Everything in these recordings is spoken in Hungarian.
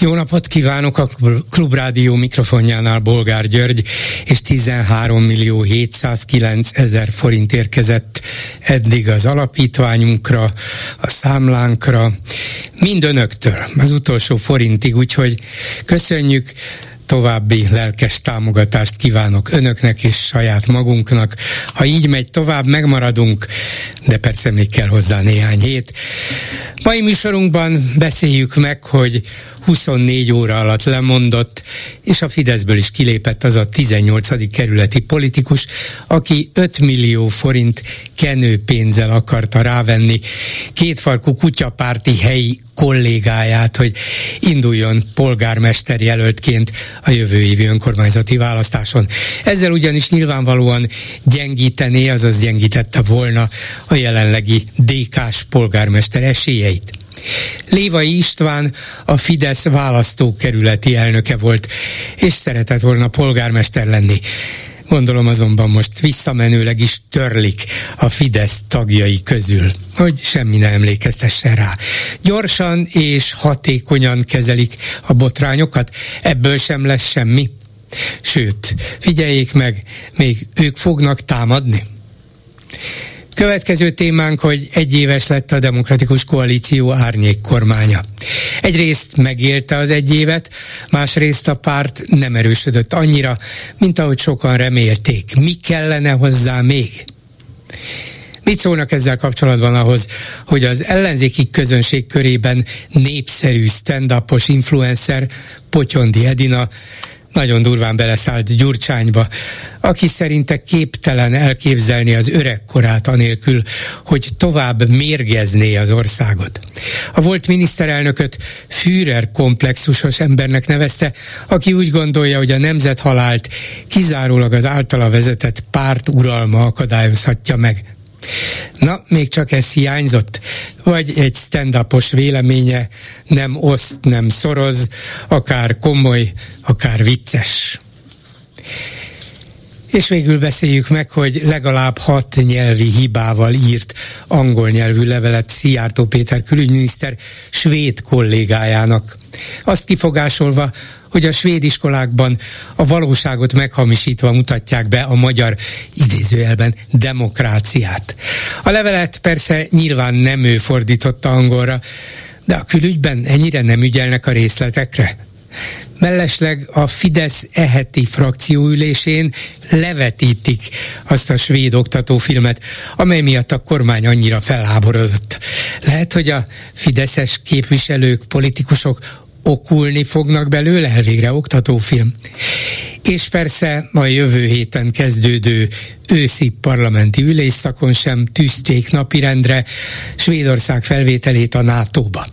Jó napot kívánok a Klubrádió mikrofonjánál Bolgár György, és 13 millió 709 ezer forint érkezett eddig az alapítványunkra, a számlánkra, mind önöktől, az utolsó forintig, úgyhogy köszönjük, további lelkes támogatást kívánok önöknek és saját magunknak. Ha így megy tovább, megmaradunk, de persze még kell hozzá néhány hét. Mai műsorunkban beszéljük meg, hogy 24 óra alatt lemondott, és a Fideszből is kilépett az a 18. kerületi politikus, aki 5 millió forint kenőpénzzel akarta rávenni kétfarkú kutyapárti helyi kollégáját, hogy induljon polgármester jelöltként a jövő évi önkormányzati választáson. Ezzel ugyanis nyilvánvalóan gyengítené, azaz gyengítette volna a jelenlegi DK-s polgármester esélyeit. Lévai István a Fidesz választókerületi elnöke volt, és szeretett volna polgármester lenni. Gondolom azonban most visszamenőleg is törlik a Fidesz tagjai közül, hogy semmi ne emlékeztessen rá. Gyorsan és hatékonyan kezelik a botrányokat, ebből sem lesz semmi. Sőt, figyeljék meg, még ők fognak támadni. Következő témánk, hogy egy éves lett a Demokratikus Koalíció árnyék kormánya. Egyrészt megélte az egy évet, másrészt a párt nem erősödött annyira, mint ahogy sokan remélték. Mi kellene hozzá még? Mit szólnak ezzel kapcsolatban ahhoz, hogy az ellenzéki közönség körében népszerű stand-upos influencer Potyondi Edina nagyon durván beleszállt Gyurcsányba, aki szerinte képtelen elképzelni az öregkorát anélkül, hogy tovább mérgezné az országot. A volt miniszterelnököt Führer komplexusos embernek nevezte, aki úgy gondolja, hogy a nemzet halált kizárólag az általa vezetett párt uralma akadályozhatja meg. Na, még csak ez hiányzott? Vagy egy stand véleménye nem oszt, nem szoroz, akár komoly, akár vicces. És végül beszéljük meg, hogy legalább hat nyelvi hibával írt angol nyelvű levelet Szijjártó Péter külügyminiszter svéd kollégájának. Azt kifogásolva, hogy a svéd iskolákban a valóságot meghamisítva mutatják be a magyar idézőjelben demokráciát. A levelet persze nyilván nem ő fordította angolra, de a külügyben ennyire nem ügyelnek a részletekre. Mellesleg a Fidesz eheti frakcióülésén levetítik azt a svéd oktatófilmet, amely miatt a kormány annyira felháborodott. Lehet, hogy a fideszes képviselők, politikusok okulni fognak belőle elvégre oktatófilm. És persze a jövő héten kezdődő őszi parlamenti ülésszakon sem tűzték napirendre Svédország felvételét a NATO-ba.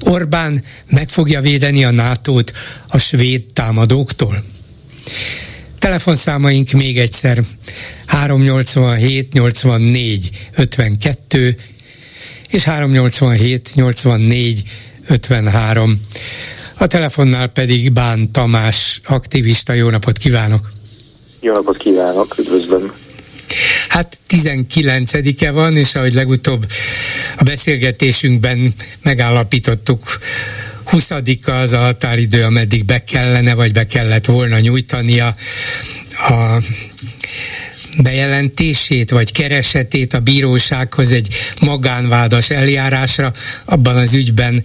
Orbán meg fogja védeni a NATO-t a svéd támadóktól. Telefonszámaink még egyszer 387 84 52 és 387 84 53. A telefonnál pedig Bán Tamás, aktivista. Jó napot kívánok! Jó napot kívánok, üdvözlöm! Hát 19-e van, és ahogy legutóbb a beszélgetésünkben megállapítottuk, 20 az a határidő, ameddig be kellene, vagy be kellett volna nyújtania a bejelentését vagy keresetét a bírósághoz egy magánvádas eljárásra abban az ügyben,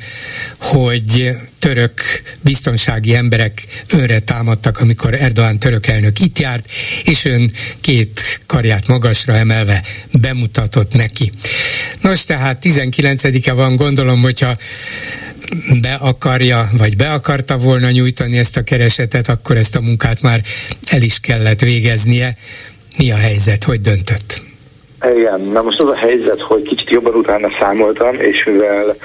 hogy török biztonsági emberek önre támadtak, amikor Erdoğan török elnök itt járt, és ön két karját magasra emelve bemutatott neki. Nos, tehát 19-e van, gondolom, hogyha be akarja, vagy be akarta volna nyújtani ezt a keresetet, akkor ezt a munkát már el is kellett végeznie. Mi a helyzet, hogy döntött? Igen, na most az a helyzet, hogy kicsit jobban utána számoltam, és mivel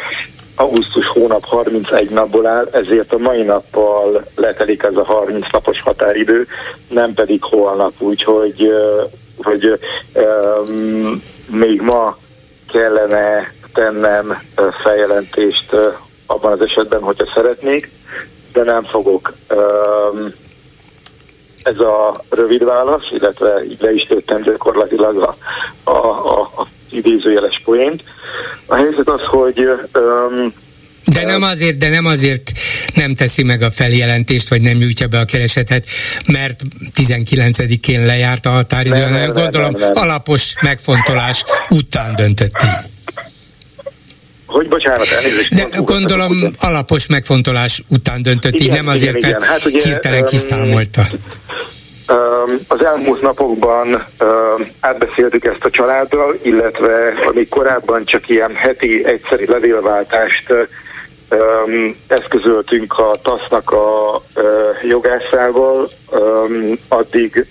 augusztus hónap 31 napból áll, ezért a mai nappal letelik ez a 30 napos határidő, nem pedig holnap, úgyhogy hogy um, még ma kellene tennem feljelentést abban az esetben, hogyha szeretnék, de nem fogok. Ez a rövid válasz, illetve így le is tőttem gyakorlatilag a, a, a, a idézőjeles poént. A helyzet az, hogy de nem azért, de nem azért nem teszi meg a feljelentést, vagy nem nyújtja be a keresetet, mert 19-én lejárt a határidő, nem, nem, gondolom nem, nem. alapos megfontolás után döntött így. Hogy bocsánat, elnézést. De gondolom után. alapos megfontolás után döntött igen, így, nem azért, igen, mert hát ugye, hirtelen kiszámolta. Az elmúlt napokban átbeszéltük ezt a családdal, illetve amíg korábban csak ilyen heti egyszeri levélváltást eszközöltünk a TASZ-nak a jogászával, addig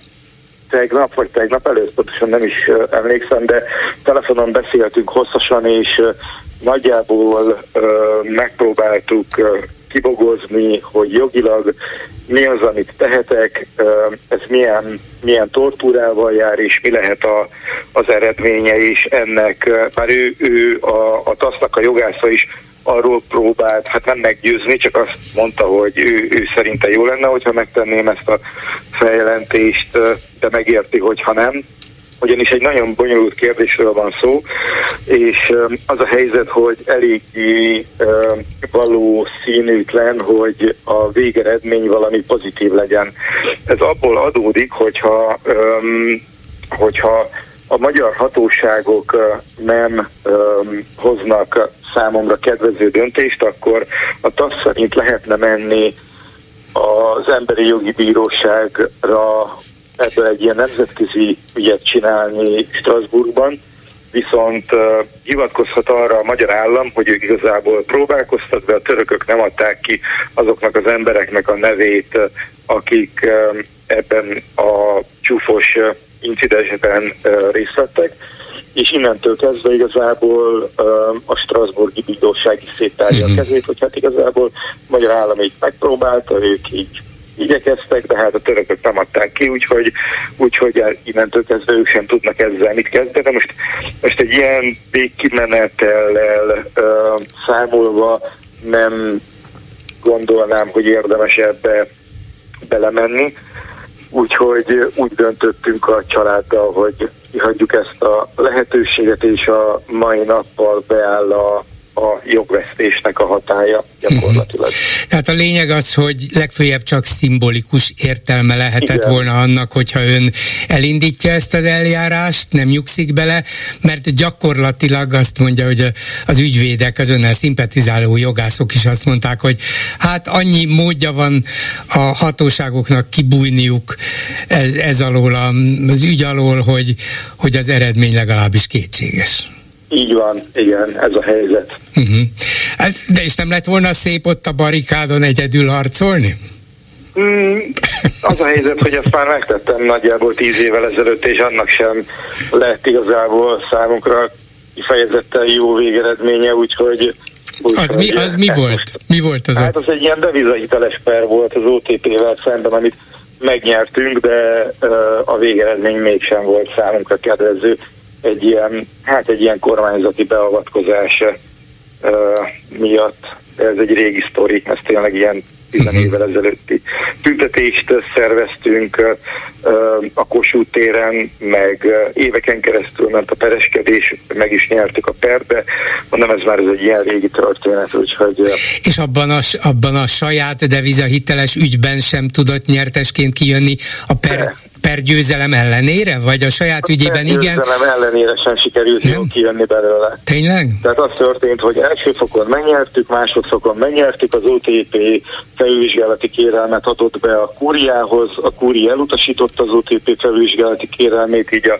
tegnap, vagy tegnap előtt, pontosan nem is emlékszem, de telefonon beszéltünk hosszasan, és nagyjából megpróbáltuk kibogozni, hogy jogilag mi az, amit tehetek, ez milyen, milyen tortúrával jár, és mi lehet a, az eredménye is ennek. Már ő, ő a, a TASZ-nak a jogásza is arról próbált, hát nem meggyőzni, csak azt mondta, hogy ő, ő szerinte jó lenne, hogyha megtenném ezt a feljelentést, de megérti, hogyha nem. Ugyanis egy nagyon bonyolult kérdésről van szó, és az a helyzet, hogy eléggé valószínűtlen, hogy a végeredmény valami pozitív legyen. Ez abból adódik, hogyha, hogyha a magyar hatóságok nem hoznak számomra kedvező döntést, akkor a TASZ szerint lehetne menni az Emberi Jogi Bíróságra ebből egy ilyen nemzetközi ügyet csinálni Strasbourgban, viszont uh, hivatkozhat arra a magyar állam, hogy ők igazából próbálkoztak, de a törökök nem adták ki azoknak az embereknek a nevét, akik uh, ebben a csúfos uh, incidensben uh, részt vettek és innentől kezdve igazából a Strasburgi Bíróság is széttárja uh-huh. a mhm. kezét, hogy hát igazából a magyar állam így megpróbálta, ők így igyekeztek, de hát a törökök nem adták ki, úgyhogy, úgyhogy innentől kezdve ők sem tudnak ezzel mit kezdeni. De most, most egy ilyen végkimenetellel uh, számolva nem gondolnám, hogy érdemes ebbe belemenni. Úgyhogy úgy döntöttünk a családdal, hogy kihagyjuk ezt a lehetőséget, és a mai nappal beáll a a jogvesztésnek a hatája gyakorlatilag. Uh-huh. Tehát a lényeg az, hogy legfőjebb csak szimbolikus értelme lehetett Igen. volna annak, hogyha ön elindítja ezt az eljárást, nem nyugszik bele, mert gyakorlatilag azt mondja, hogy az ügyvédek, az önnel szimpatizáló jogászok is azt mondták, hogy hát annyi módja van a hatóságoknak kibújniuk ez, ez alól, az ügy alól, hogy, hogy az eredmény legalábbis kétséges. Így van, igen, ez a helyzet. Uh-huh. Ez, de és nem lett volna szép ott a barikádon egyedül harcolni? Mm, az a helyzet, hogy ezt már megtettem nagyjából tíz évvel ezelőtt, és annak sem lett igazából számunkra kifejezetten jó végeredménye, úgyhogy úgy, az, mi, az mi volt? Mi volt az? Hát az egy ilyen devizahiteles per volt az OTP-vel szemben, amit megnyertünk, de uh, a végeredmény mégsem volt számunkra kedvező egy ilyen, hát egy ilyen kormányzati beavatkozás uh, miatt. Ez egy régi sztori, ez tényleg ilyen 10 uh-huh. évvel ezelőtti tüntetést szerveztünk a Kossuth téren, meg éveken keresztül ment a pereskedés, meg is nyertük a perbe. Mondom, ez már ez egy ilyen régi történet, úgyhogy... És abban a, abban a saját deviza hiteles ügyben sem tudott nyertesként kijönni a per, De per győzelem ellenére, vagy a saját a ügyében igen? győzelem ellenére sem sikerült jól kijönni belőle. Tényleg? Tehát az történt, hogy első fokon megnyertük, másodfokon megnyertük, az OTP felülvizsgálati kérelmet adott be a kúriához, a kúri elutasította az OTP felülvizsgálati kérelmét, így a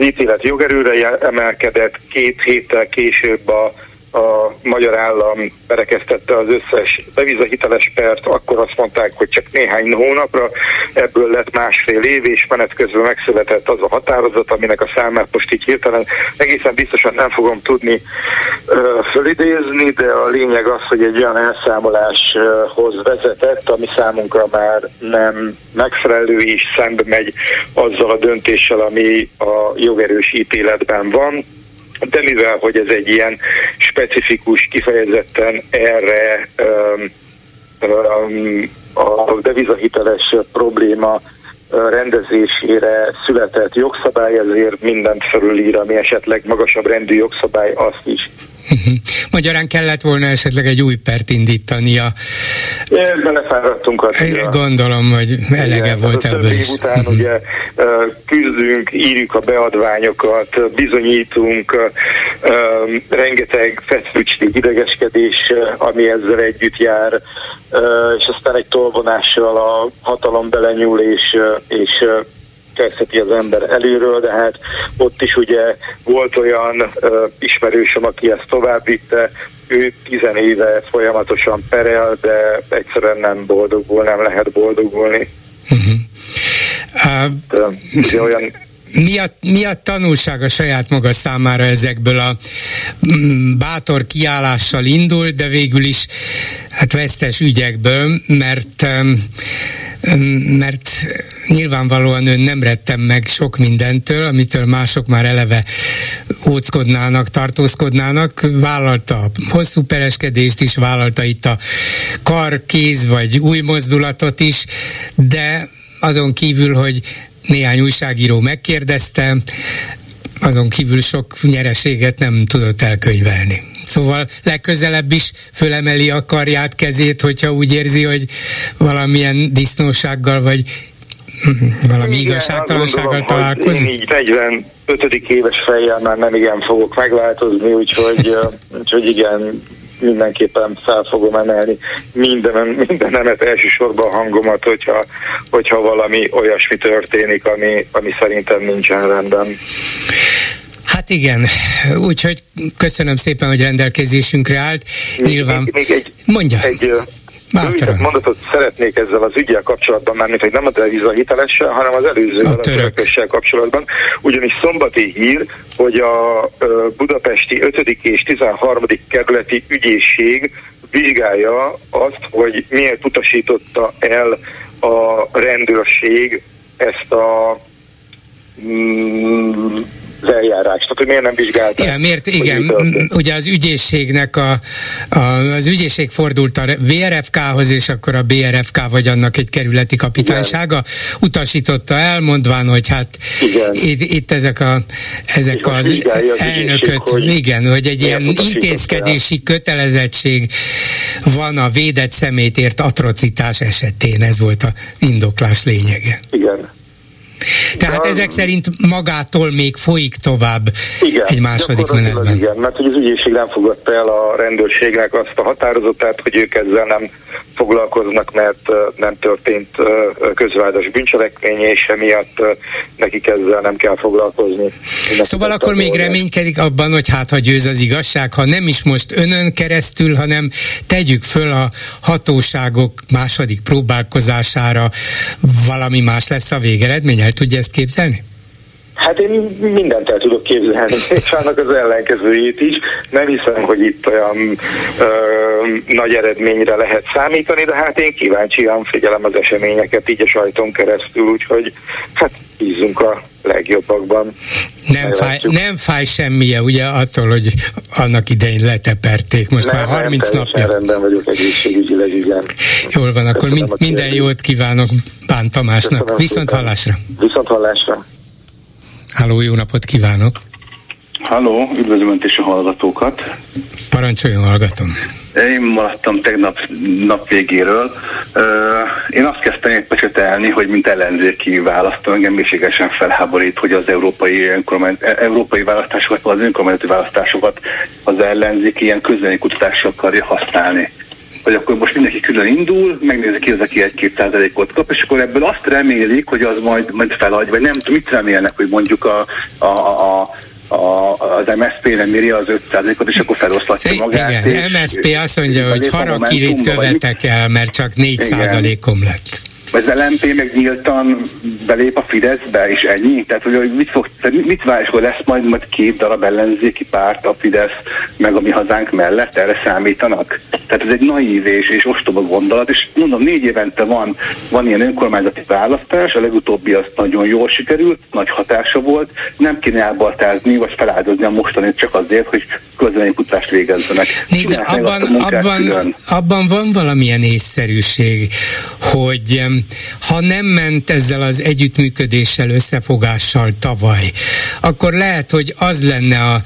ítélet jogerőre emelkedett, két héttel később a a magyar állam berekeztette az összes devizahiteles pert, akkor azt mondták, hogy csak néhány hónapra, ebből lett másfél év, és menet közben megszületett az a határozat, aminek a számát most így hirtelen egészen biztosan nem fogom tudni uh, fölidézni, de a lényeg az, hogy egy olyan elszámoláshoz vezetett, ami számunkra már nem megfelelő, és szembe megy azzal a döntéssel, ami a jogerős ítéletben van de mivel, hogy ez egy ilyen specifikus, kifejezetten erre um, um, a devizahiteles probléma rendezésére született jogszabály, ezért mindent felülír, ami esetleg magasabb rendű jogszabály, azt is. Uh-huh. Magyarán kellett volna esetleg egy új pert indítania. Belefáradtunk a Gondolom, hogy elege Igen, volt ebből is. után uh-huh. ugye küzdünk, írjuk a beadványokat, bizonyítunk, rengeteg feszültség, idegeskedés, ami ezzel együtt jár, és aztán egy tolvonással a hatalom belenyúl, és, és kezdheti az ember előről, de hát ott is ugye volt olyan uh, ismerősöm, aki ezt tovább vitte, ő tizenéve folyamatosan perel, de egyszerűen nem boldogul, nem lehet boldogulni. Uh-huh. Uh, de, olyan mi a, mi a tanulság a saját maga számára ezekből a mm, bátor kiállással indul, de végül is hát vesztes ügyekből, mert mert nyilvánvalóan ön nem rettem meg sok mindentől, amitől mások már eleve óckodnának, tartózkodnának, vállalta a hosszú pereskedést is, vállalta itt a kar, kéz vagy új mozdulatot is, de azon kívül, hogy néhány újságíró megkérdezte, azon kívül sok nyereséget nem tudott elkönyvelni. Szóval legközelebb is fölemeli a karját, kezét, hogyha úgy érzi, hogy valamilyen disznósággal vagy valami igen, igazságtalansággal találkozik? Én így 45. éves fejjel már nem igen fogok megváltozni, úgyhogy, úgyhogy igen, mindenképpen fel fogom emelni minden, mindenemet, elsősorban a hangomat, hogyha, hogyha valami olyasmi történik, ami, ami szerintem nincsen rendben. Hát igen, úgyhogy köszönöm szépen, hogy rendelkezésünkre állt. Még, Nyilván... Még, még egy, Mondja. Egy, Rövid mondatot szeretnék ezzel az ügyel kapcsolatban, mert hogy nem a deviza hitelessel, hanem az előző a törökössel kapcsolatban. Ugyanis szombati hír, hogy a budapesti 5. és 13. kerületi ügyészség vizsgálja azt, hogy miért utasította el a rendőrség ezt a mm, az eljárást, tehát hogy miért nem vizsgálták. Igen, miért, igen, ugye az ügyészségnek a, a, az ügyészség fordult a VRFK-hoz, és akkor a BRFK vagy annak egy kerületi kapitánysága igen. utasította el, mondván, hogy hát itt, itt ezek, a, ezek az, az elnököt, hogy igen, hogy egy ilyen intézkedési el. kötelezettség van a védett szemétért atrocitás esetén, ez volt az indoklás lényege. Igen. Tehát De, ezek szerint magától még folyik tovább igen, egy második menetben. Igen, mert hogy az ügyészség nem fogadta el a rendőrségnek azt a határozatát, hogy ők ezzel nem foglalkoznak, mert nem történt közvádas bűncselekmény, és emiatt nekik ezzel nem kell foglalkozni. Szóval akkor még reménykedik abban, hogy hát ha győz az igazság, ha nem is most önön keresztül, hanem tegyük föl a hatóságok második próbálkozására, valami más lesz a végeredmény, el tudja ezt képzelni? Hát én mindent el tudok képzelni, és annak az ellenkezőjét is. Nem hiszem, hogy itt olyan ö, nagy eredményre lehet számítani, de hát én kíváncsian figyelem az eseményeket így a sajton keresztül, úgyhogy hát bízunk a legjobbakban. Nem fáj, nem fáj semmije, ugye, attól, hogy annak idején leteperték, most nem, már 30 nem, napja. rendben vagyok egészségügyileg, igen. Jól van, akkor mind, minden jót kívánok Bán Tamásnak. Köszönöm Viszont szépen. hallásra. Viszont hallásra. Háló, jó napot kívánok! Halló, üdvözlöm Önt és a hallgatókat! Parancsoljon, hallgatom! Én maradtam tegnap nap végéről. Én azt kezdtem pecsetelni, hogy mint ellenzéki választó, engem mélységesen felháborít, hogy az európai, e, európai választásokat, az önkormányzati választásokat az ellenzék ilyen közönyi kutatásra akarja használni. Hogy akkor most mindenki külön indul, megnézi ki az, aki egy-két százalékot kap, és akkor ebből azt remélik, hogy az majd, majd feladj, vagy nem tudom, mit remélnek, hogy mondjuk a, a, a a, az MSZP nem méri az 5%-ot, és akkor feloszlatja magát. Igen, és, MSZP azt mondja, hogy harakirit követek el, mert csak 4%-om lett az LMP meg nyíltan belép a Fideszbe, és ennyi? Tehát, hogy mit, fog, mit vár, hogy lesz majd, majd két darab ellenzéki párt a Fidesz meg a mi hazánk mellett, erre számítanak? Tehát ez egy naív és, és ostoba gondolat, és mondom, négy évente van, van ilyen önkormányzati választás, a legutóbbi az nagyon jól sikerült, nagy hatása volt, nem kéne elbaltázni, vagy feláldozni a mostanit csak azért, hogy közleménykutatást végezzenek. Nézd, abban, abban, abban van valamilyen észszerűség, hogy ha nem ment ezzel az együttműködéssel, összefogással tavaly, akkor lehet, hogy az lenne a,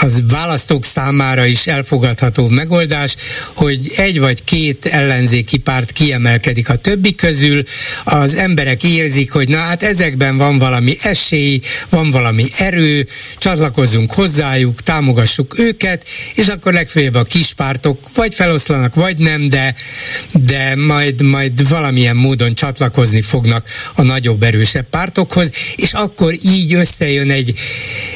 az választók számára is elfogadható megoldás, hogy egy vagy két ellenzéki párt kiemelkedik a többi közül, az emberek érzik, hogy na hát ezekben van valami esély, van valami erő, csatlakozzunk hozzájuk, támogassuk őket, és akkor legfeljebb a kispártok vagy feloszlanak, vagy nem, de, de majd, majd valamilyen módon csatlakozni fognak a nagyobb, erősebb pártokhoz, és akkor így összejön egy,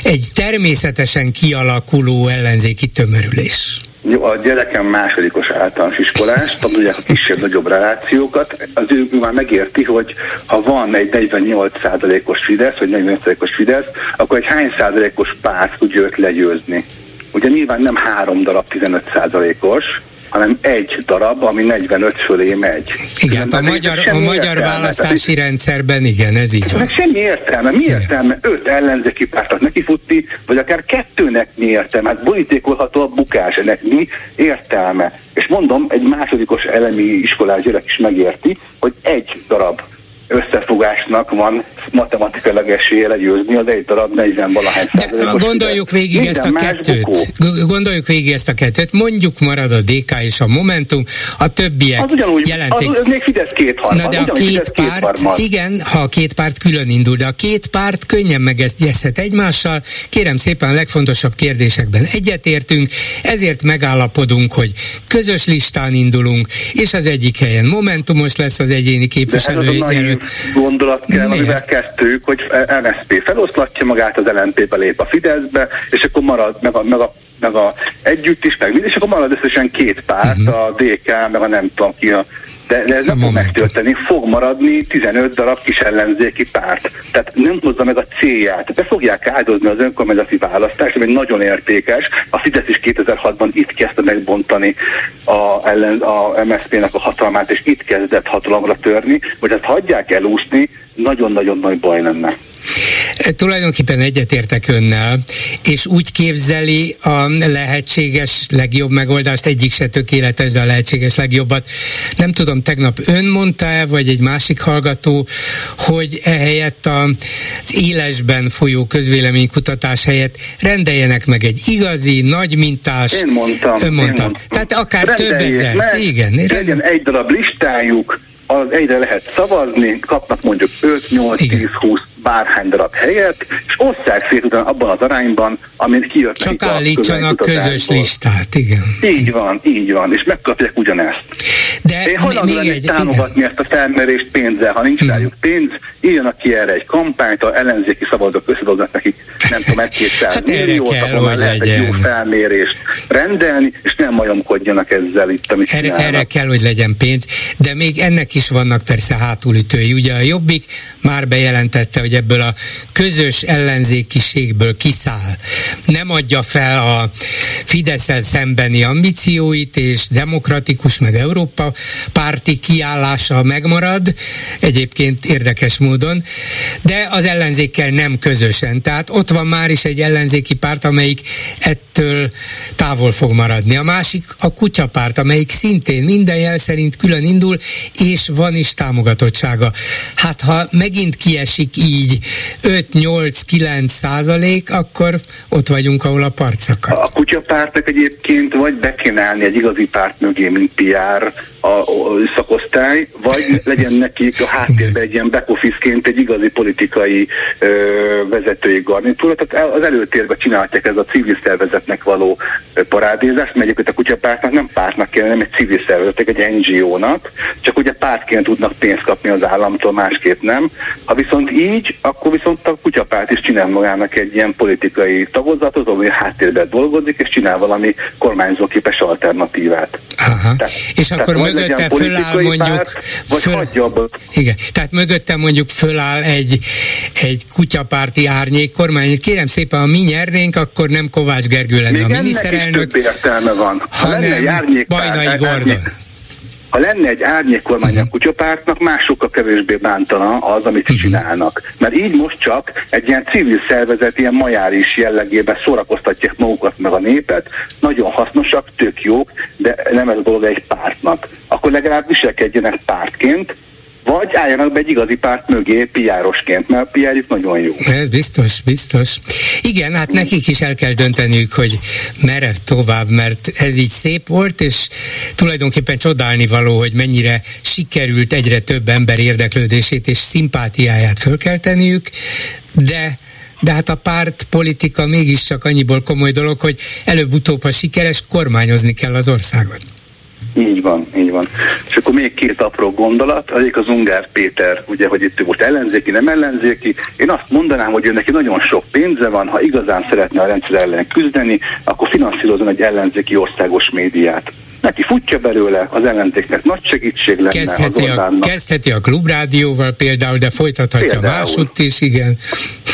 egy természetesen kialakuló ellenzéki tömörülés. Jó, a gyerekem másodikos általános iskolás, tanulják a kisebb-nagyobb relációkat, az ő már megérti, hogy ha van egy 48%-os Fidesz, vagy 45%-os Fidesz, akkor egy hány százalékos párt tudja őt legyőzni. Ugye nyilván nem három darab 15%-os, hanem egy darab, ami 45 fölé megy. Igen, a magyar, a magyar választási tehát, rendszerben igen, ez így van. Semmi értelme. Mi igen. értelme öt ellenzéki pártnak nekifutni, vagy akár kettőnek mi értelme? Hát borítékolható a bukás, ennek mi értelme? És mondom, egy másodikos elemi iskolás gyerek is megérti, hogy egy darab összefogásnak van matematikailag esélye legyőzni az egy darab 40 valahány százalékos. Gondoljuk végig ezt a kettőt. Bukó. Gondoljuk végig ezt a kettőt. Mondjuk marad a DK és a Momentum, a többiek az ugyanúgy, jelentik. Az, az még Fidesz kétharmad. Na de a két párt, két igen, ha a két párt külön indul, de a két párt könnyen megegyezhet egymással. Kérem szépen a legfontosabb kérdésekben egyetértünk, ezért megállapodunk, hogy közös listán indulunk, és az egyik helyen Momentumos lesz az egyéni képviselő gondolat kell, Miért? amivel kezdtük, hogy MSZP feloszlatja magát, az LNP-be lép a Fideszbe, és akkor marad meg a, meg a meg a együtt is, meg és akkor marad összesen két párt, uh-huh. a DK, meg a nem tudom ki a de, de ez nem fog megtörténni, fog maradni 15 darab kis ellenzéki párt. Tehát nem hozza meg a célját. Be fogják áldozni az önkormányzati választást, ami nagyon értékes. A Fidesz is 2006-ban itt kezdte megbontani a, ellen, a MSZP-nek a hatalmát, és itt kezdett hatalomra törni, hogy ezt hagyják elúszni, nagyon-nagyon nagy baj lenne. E, tulajdonképpen egyetértek önnel, és úgy képzeli a lehetséges legjobb megoldást, egyik se tökéletes, de a lehetséges legjobbat. Nem tudom, tegnap ön mondta-e, vagy egy másik hallgató, hogy ehelyett az élesben folyó közvéleménykutatás helyett rendeljenek meg egy igazi, nagy mintás... Én mondtam. Ön mondta. Én mondtam. Tehát akár több ezer. Meg, Igen. Legyen egy darab listájuk, az egyre lehet szavazni, kapnak mondjuk 5, 8, Igen. 10, 20 bárhány darab helyet, és osszák szét utána abban az arányban, amit kijött Csak állítsanak közös listát, igen. Így van, így van, és megkapják ugyanezt. De Én hajlandó még egy, támogatni igen. ezt a felmerést pénzzel, ha nincs hmm. rájuk pénz, írjanak ki erre egy kampányt, a ellenzéki szabadok összedobnak nekik, nem tudom, egy-kétszáz hát milliót, akkor lehet legyen. egy jó felmérést rendelni, és nem majomkodjanak ezzel itt, amit erre, erre kell, hogy legyen pénz, de még ennek is vannak persze hátulütői. Ugye a Jobbik már bejelentette, hogy ebből a közös ellenzékiségből kiszáll. Nem adja fel a fidesz szembeni ambícióit, és demokratikus meg Európa párti kiállása megmarad, egyébként érdekes módon, de az ellenzékkel nem közösen. Tehát ott van már is egy ellenzéki párt, amelyik ettől távol fog maradni. A másik a kutyapárt, amelyik szintén minden jel szerint külön indul, és van is támogatottsága. Hát ha megint kiesik így így 5-8-9 százalék, akkor ott vagyunk, ahol a parcakat. A kutyapártak egyébként vagy be kéne állni egy igazi párt mögé, mint PR a, a szakosztály, vagy legyen nekik a háttérben egy ilyen back egy igazi politikai ö, vezetői garnitúra. Tehát az előtérben csinálják ez a civil szervezetnek való parádézás, mert egyébként a kutyapártnak nem pártnak kell, nem egy civil szervezetek, egy NGO-nak, csak ugye pártként tudnak pénzt kapni az államtól, másképp nem. Ha viszont így, akkor viszont a kutyapárt is csinál magának egy ilyen politikai tagozatot, ami háttérben dolgozik, és csinál valami kormányzóképes alternatívát. Aha. Tehát, és akkor tehát mögötte föláll mondjuk... Párt, vagy föl... hagyja abba. Igen, tehát mögötte mondjuk föláll egy, egy kutyapárti árnyék kormány. Kérem szépen, ha mi nyernénk, akkor nem Kovács Gergő lenne Még a miniszterelnök, több értelme van. Ha hanem Bajnai Gordon. Ha lenne egy árnyék kormány a mhm. kutyapártnak, más sokkal kevésbé bántana az, amit uh-huh. csinálnak. Mert így most csak egy ilyen civil szervezet, ilyen majáris jellegében szórakoztatják magukat meg a népet, nagyon hasznosak, tök jók, de nem ez dolog egy pártnak. Akkor legalább viselkedjenek pártként, vagy álljanak be egy igazi párt mögé piárosként, mert a piárjuk nagyon jó. Ez biztos, biztos. Igen, hát nekik is el kell dönteniük, hogy merev tovább, mert ez így szép volt, és tulajdonképpen csodálni való, hogy mennyire sikerült egyre több ember érdeklődését és szimpátiáját fölkelteniük, de de hát a párt politika mégiscsak annyiból komoly dolog, hogy előbb-utóbb, ha sikeres, kormányozni kell az országot. Így van, így van. És akkor még két apró gondolat. Egyik az Ungár Péter, ugye, hogy itt most ellenzéki, nem ellenzéki. Én azt mondanám, hogy ő neki nagyon sok pénze van, ha igazán szeretne a rendszer ellen küzdeni, akkor finanszírozon egy ellenzéki országos médiát neki futja belőle, az ellenzéknek nagy segítség lenne kezdheti az a, kezdheti a klubrádióval például, de folytathatja például. másutt is, igen.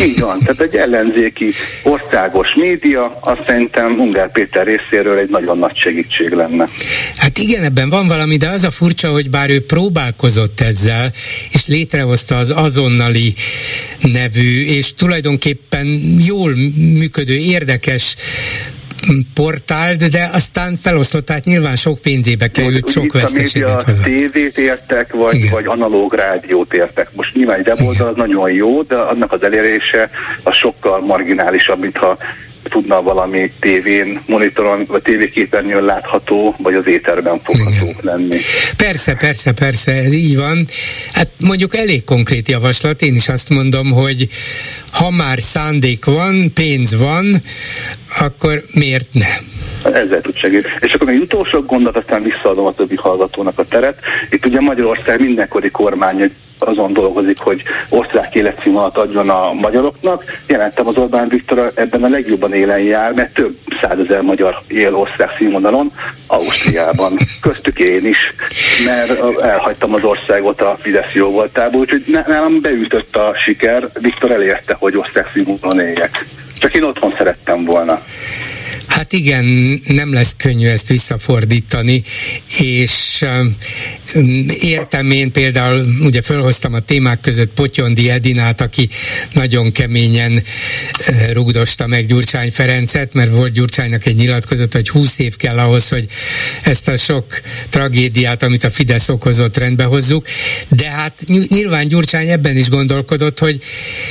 Így van, tehát egy ellenzéki országos média, azt szerintem Ungár Péter részéről egy nagyon nagy segítség lenne. Hát igen, ebben van valami, de az a furcsa, hogy bár ő próbálkozott ezzel, és létrehozta az azonnali nevű, és tulajdonképpen jól működő, érdekes portált, de aztán felosztott, tehát nyilván sok pénzébe került, sok veszteséget hozott. tévét értek, vagy, vagy analóg rádiót értek. Most nyilván egy weboldal az nagyon jó, de annak az elérése az sokkal marginálisabb, mintha tudna valami tévén, monitoron, vagy tévéképernyőn látható, vagy az éterben fogható Igen. lenni. Persze, persze, persze, ez így van. Hát mondjuk elég konkrét javaslat, én is azt mondom, hogy ha már szándék van, pénz van, akkor miért ne? Ezzel tud segíteni. És akkor még utolsó gondot, aztán visszaadom a többi hallgatónak a teret. Itt ugye Magyarország mindenkori kormány azon dolgozik, hogy osztrák életszínvonalat adjon a magyaroknak. Jelentem az Orbán Viktor ebben a legjobban élen jár, mert több százezer magyar él osztrák színvonalon, Ausztriában. Köztük én is, mert elhagytam az országot a Fidesz jó voltából, úgyhogy nálam beütött a siker, Viktor elérte, hogy osztrák színvonalon éljek. Csak én otthon szerettem volna. Hát igen, nem lesz könnyű ezt visszafordítani, és um, értem én például, ugye felhoztam a témák között Potyondi Edinát, aki nagyon keményen uh, rugdosta meg Gyurcsány Ferencet, mert volt Gyurcsánynak egy nyilatkozat, hogy 20 év kell ahhoz, hogy ezt a sok tragédiát, amit a Fidesz okozott, rendbe hozzuk, de hát nyilván Gyurcsány ebben is gondolkodott, hogy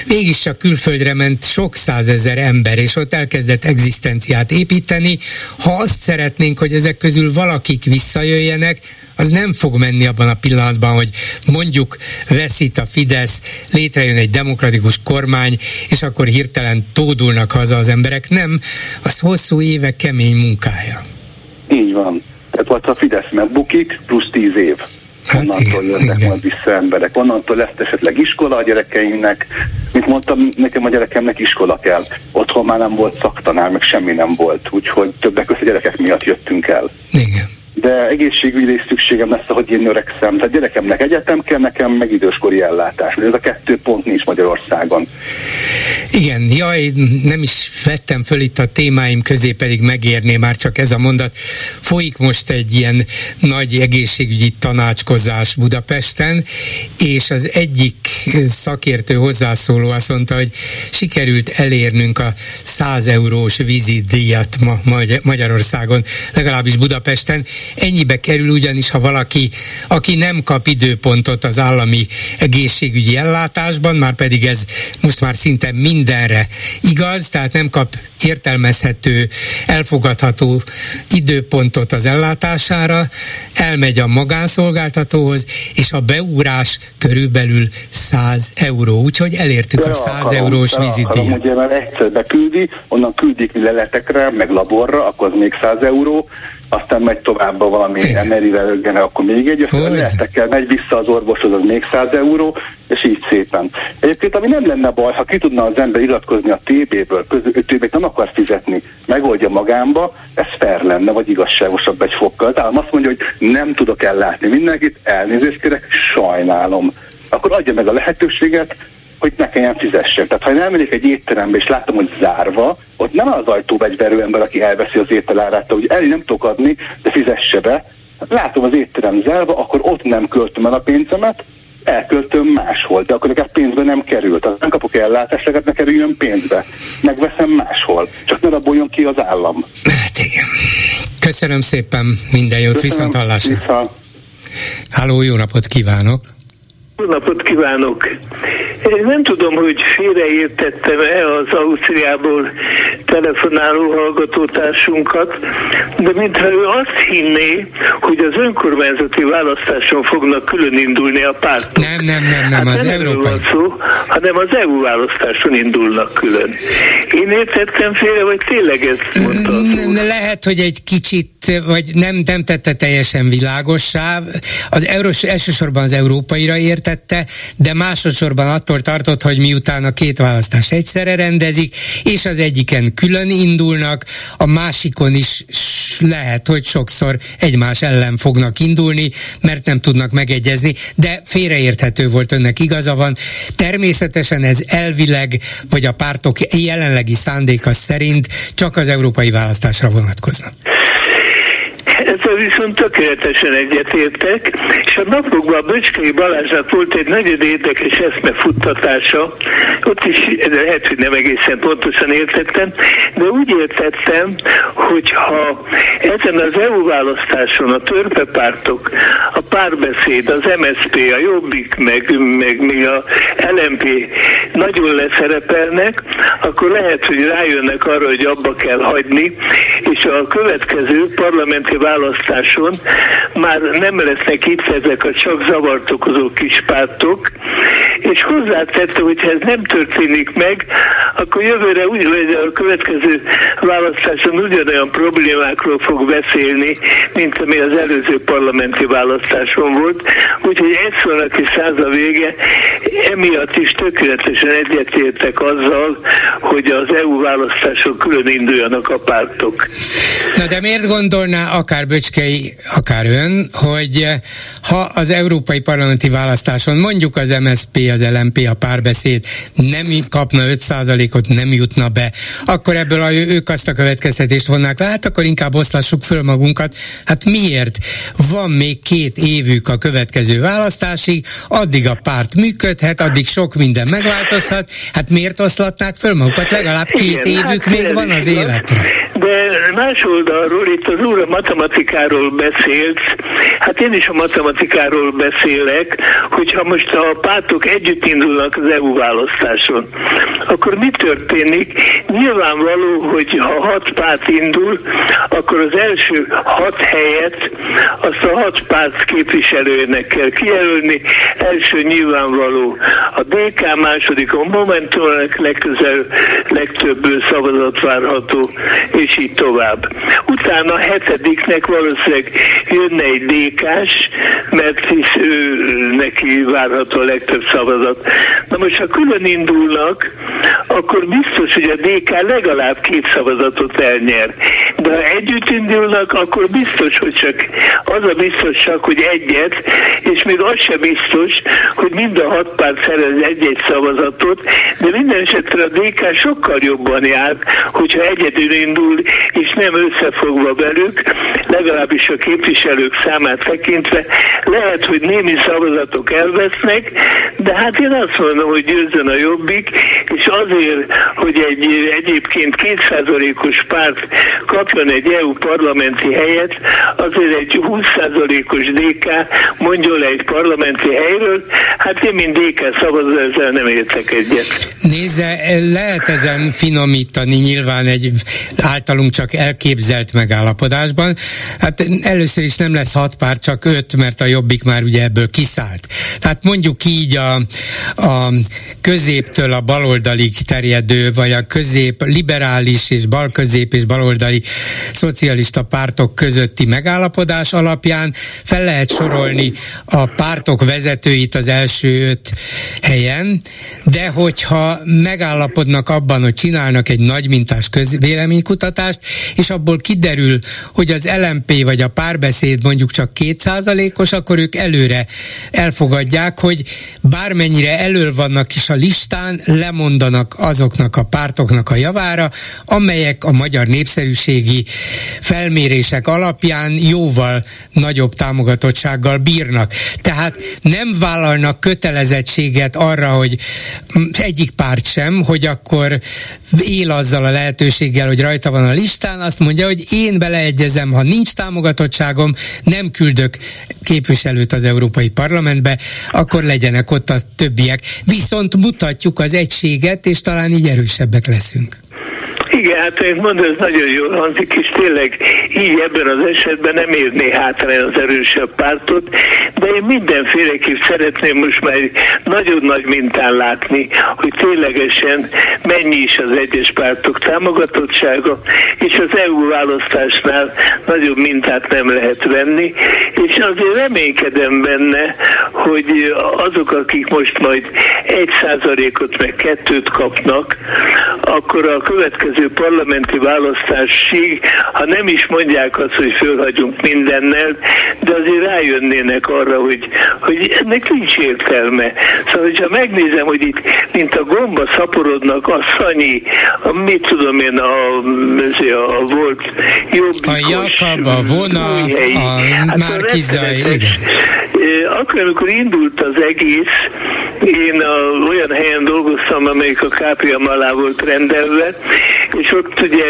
mégis csak külföldre ment sok százezer ember, és ott elkezdett egzisztenciát építeni, építeni. Ha azt szeretnénk, hogy ezek közül valakik visszajöjjenek, az nem fog menni abban a pillanatban, hogy mondjuk veszít a Fidesz, létrejön egy demokratikus kormány, és akkor hirtelen tódulnak haza az emberek. Nem, az hosszú évek kemény munkája. Így van. Tehát a Fidesz megbukik, plusz tíz év. Hát onnantól igen, jönnek igen. majd vissza emberek. Onnantól lesz esetleg iskola a gyerekeimnek. Mint mondtam, nekem a gyerekemnek iskola kell. Otthon már nem volt szaktanár, meg semmi nem volt. Úgyhogy többek között a gyerekek miatt jöttünk el. Igen de egészségügyre is szükségem lesz, hogy én öregszem. Tehát gyerekemnek egyetem kell, nekem meg időskori ellátás. Ez a kettő pont nincs Magyarországon. Igen, jaj, nem is vettem föl itt a témáim közé, pedig megérné már csak ez a mondat. Folyik most egy ilyen nagy egészségügyi tanácskozás Budapesten, és az egyik szakértő hozzászóló azt mondta, hogy sikerült elérnünk a 100 eurós vízidíjat ma Magyarországon, legalábbis Budapesten, Ennyibe kerül ugyanis, ha valaki, aki nem kap időpontot az állami egészségügyi ellátásban, már pedig ez most már szinte mindenre igaz, tehát nem kap értelmezhető, elfogadható időpontot az ellátására, elmegy a magánszolgáltatóhoz, és a beúrás körülbelül 100 euró. Úgyhogy elértük a 100 akarom, eurós vizitdíjat. Ugye, mert egyszer beküldi, onnan küldik leletekre, meg laborra, akkor az még 100 euró, aztán megy tovább a valami emerivel, akkor még egy, aztán lehetekkel megy vissza az orvoshoz, az még 100 euró, és így szépen. Egyébként, ami nem lenne baj, ha ki tudna az ember iratkozni a TB-ből, TB-t nem akar fizetni, megoldja magámba, ez fair lenne, vagy igazságosabb egy fokkal. Tehát azt mondja, hogy nem tudok ellátni mindenkit, elnézést kérek, sajnálom. Akkor adja meg a lehetőséget, hogy ne kelljen fizessen. Tehát ha én elmegyek egy étterembe, és látom, hogy zárva, ott nem az ajtóbegyverő ember, aki elveszi az ételárát, hogy el nem tudok adni, de fizesse be. Látom az étterem zárva, akkor ott nem költöm el a pénzemet, elköltöm máshol, de akkor nekem pénzbe nem került. Tehát nem kapok ellátást, legalább ne kerüljön pénzbe. Megveszem máshol. Csak ne raboljon ki az állam. Hát igen. Köszönöm szépen, minden jót, Köszönöm, viszont hallásra. Háló, jó napot kívánok! Jó napot kívánok! Én nem tudom, hogy félreértettem-e az Ausztriából telefonáló hallgatótársunkat, de mintha ő azt hinné, hogy az önkormányzati választáson fognak külön indulni a pártok. Nem, nem, nem, nem, hát az nem európai. Van szó, hanem az EU választáson indulnak külön. Én értettem félre, vagy tényleg ezt mondta? Lehet, hogy egy kicsit, vagy nem, nem tette teljesen világossá. Az eurós, elsősorban az európaira értette, de másodszorban attól tartott, hogy miután a két választás egyszerre rendezik, és az egyiken külön indulnak, a másikon is lehet, hogy sokszor egymás ellen fognak indulni, mert nem tudnak megegyezni, de félreérthető volt önnek igaza van. Természetesen ez elvileg, vagy a pártok jelenlegi szándéka szerint csak az európai választásra vonatkozna. Ezzel viszont tökéletesen egyetértek, és a napokban Böcskei Balázsnak volt egy nagyon érdekes eszmefuttatása, ott is lehet, hogy nem egészen pontosan értettem, de úgy értettem, hogy ha ezen az EU választáson a törpepártok, a párbeszéd, az MSP, a Jobbik, meg, meg még a LMP nagyon leszerepelnek, akkor lehet, hogy rájönnek arra, hogy abba kell hagyni, és a következő parlamenti választás választáson már nem lesznek itt ezek a csak zavart okozó kis pártok, és hozzátette, hogy ez nem történik meg, akkor jövőre úgy, hogy a következő választáson ugyanolyan problémákról fog beszélni, mint ami az előző parlamenti választáson volt. Úgyhogy egy szónak is száz a vége, emiatt is tökéletesen egyetértek azzal, hogy az EU választások külön induljanak a pártok. Na de miért gondolná akár Böcskei, akár ön, hogy ha az európai parlamenti választáson mondjuk az MSP, az LMP, a párbeszéd nem kapna 5%-ot, nem jutna be, akkor ebből a, ők azt a következtetést vonnák le, hát akkor inkább oszlassuk föl magunkat. Hát miért? Van még két évük a következő választásig, addig a párt működhet, addig sok minden megváltozhat, hát miért oszlatnák föl magukat? Legalább két Igen, évük hát még van az életre. De más oldalról itt az úr a matematikáról beszélt, hát én is a matematikáról beszélek, hogyha most a pártok együtt indulnak az EU választáson, akkor mi történik? Nyilvánvaló, hogy ha hat párt indul, akkor az első hat helyet azt a hat párt képviselőnek kell kijelölni. Első nyilvánvaló a DK, második a Momentum, legközel legtöbb szavazat várható, és így tovább. Utána a hetediknek valószínűleg jönne egy DK-s, mert hisz ő neki várható a legtöbb szavazat. Na most, ha külön indulnak, akkor biztos, hogy a DK legalább két szavazatot elnyer. De ha együtt indulnak, akkor biztos, hogy csak az a biztos hogy egyet, és még az sem biztos, hogy mind a hat párt szerez egy-egy szavazatot, de minden esetre a DK sokkal jobban jár, hogyha egyedül indul, és nem összefogva velük, legalábbis a képviselők számát tekintve. Lehet, hogy némi szavazatok elvesznek, de hát én azt mondom, hogy győzzön a jobbik, és azért, hogy egy egyébként kétszázalékos párt kapjon egy EU parlamenti helyet, azért egy 20%-os DK mondjon le egy parlamenti helyről, hát én mint DK szavazó ezzel nem értek egyet. Nézze, lehet ezen finomítani nyilván egy általunk csak elképzelt megállapodásban. Hát először is nem lesz hat pár, csak öt, mert a jobbik már ugye ebből kiszállt. Tehát mondjuk így a, a középtől a baloldalig terjedő, vagy a közép liberális és balközép és baloldali szocialista pártok közötti megállapodás alapján fel lehet sorolni a pártok vezetőit az első öt helyen, de hogyha megállapodnak abban, hogy csinálnak egy nagy mintás közvéleménykutatást, és abból kiderül, hogy az LMP vagy a párbeszéd mondjuk csak kétszázalékos, akkor ők előre elfogadják, hogy bármennyire elől vannak is a listán, lemondanak azoknak a pártoknak a javára, amelyek a magyar népszerűségi felmérések alapján jóval nagyobb támogatottsággal bírnak. Tehát nem vállalnak kötelezettséget arra, hogy egyik párt sem, hogy akkor él azzal a lehetőséggel, hogy rajta van a listán, azt mondja, hogy én beleegyezem, ha nincs támogatottságom, nem küldök képviselőt az Európai Parlamentbe, akkor legyenek ott a többiek. Viszont mutatjuk az egységet, és talán így erősebbek leszünk. Igen, hát én mondom, ez nagyon jól hangzik, és tényleg így ebben az esetben nem érné hátra az erősebb pártot, de én mindenféleképp szeretném most már nagyon nagy mintán látni, hogy ténylegesen mennyi is az egyes pártok támogatottsága, és az EU választásnál nagyobb mintát nem lehet venni, és azért reménykedem benne, hogy azok, akik most majd egy százalékot meg kettőt kapnak, akkor a következő parlamenti választásig, ha nem is mondják azt, hogy fölhagyunk mindennel, de azért rájönnének arra, hogy, hogy ennek nincs értelme. Szóval, hogyha megnézem, hogy itt mint a gomba szaporodnak a Szanyi, a mit tudom én, a, a, a volt jobbikos, A Jakab, a Vona, a hát Márkizai, igen. Akkor, amikor indult az egész, én a, olyan helyen dolgoztam, amelyik a KPM alá volt rendelve, és ott ugye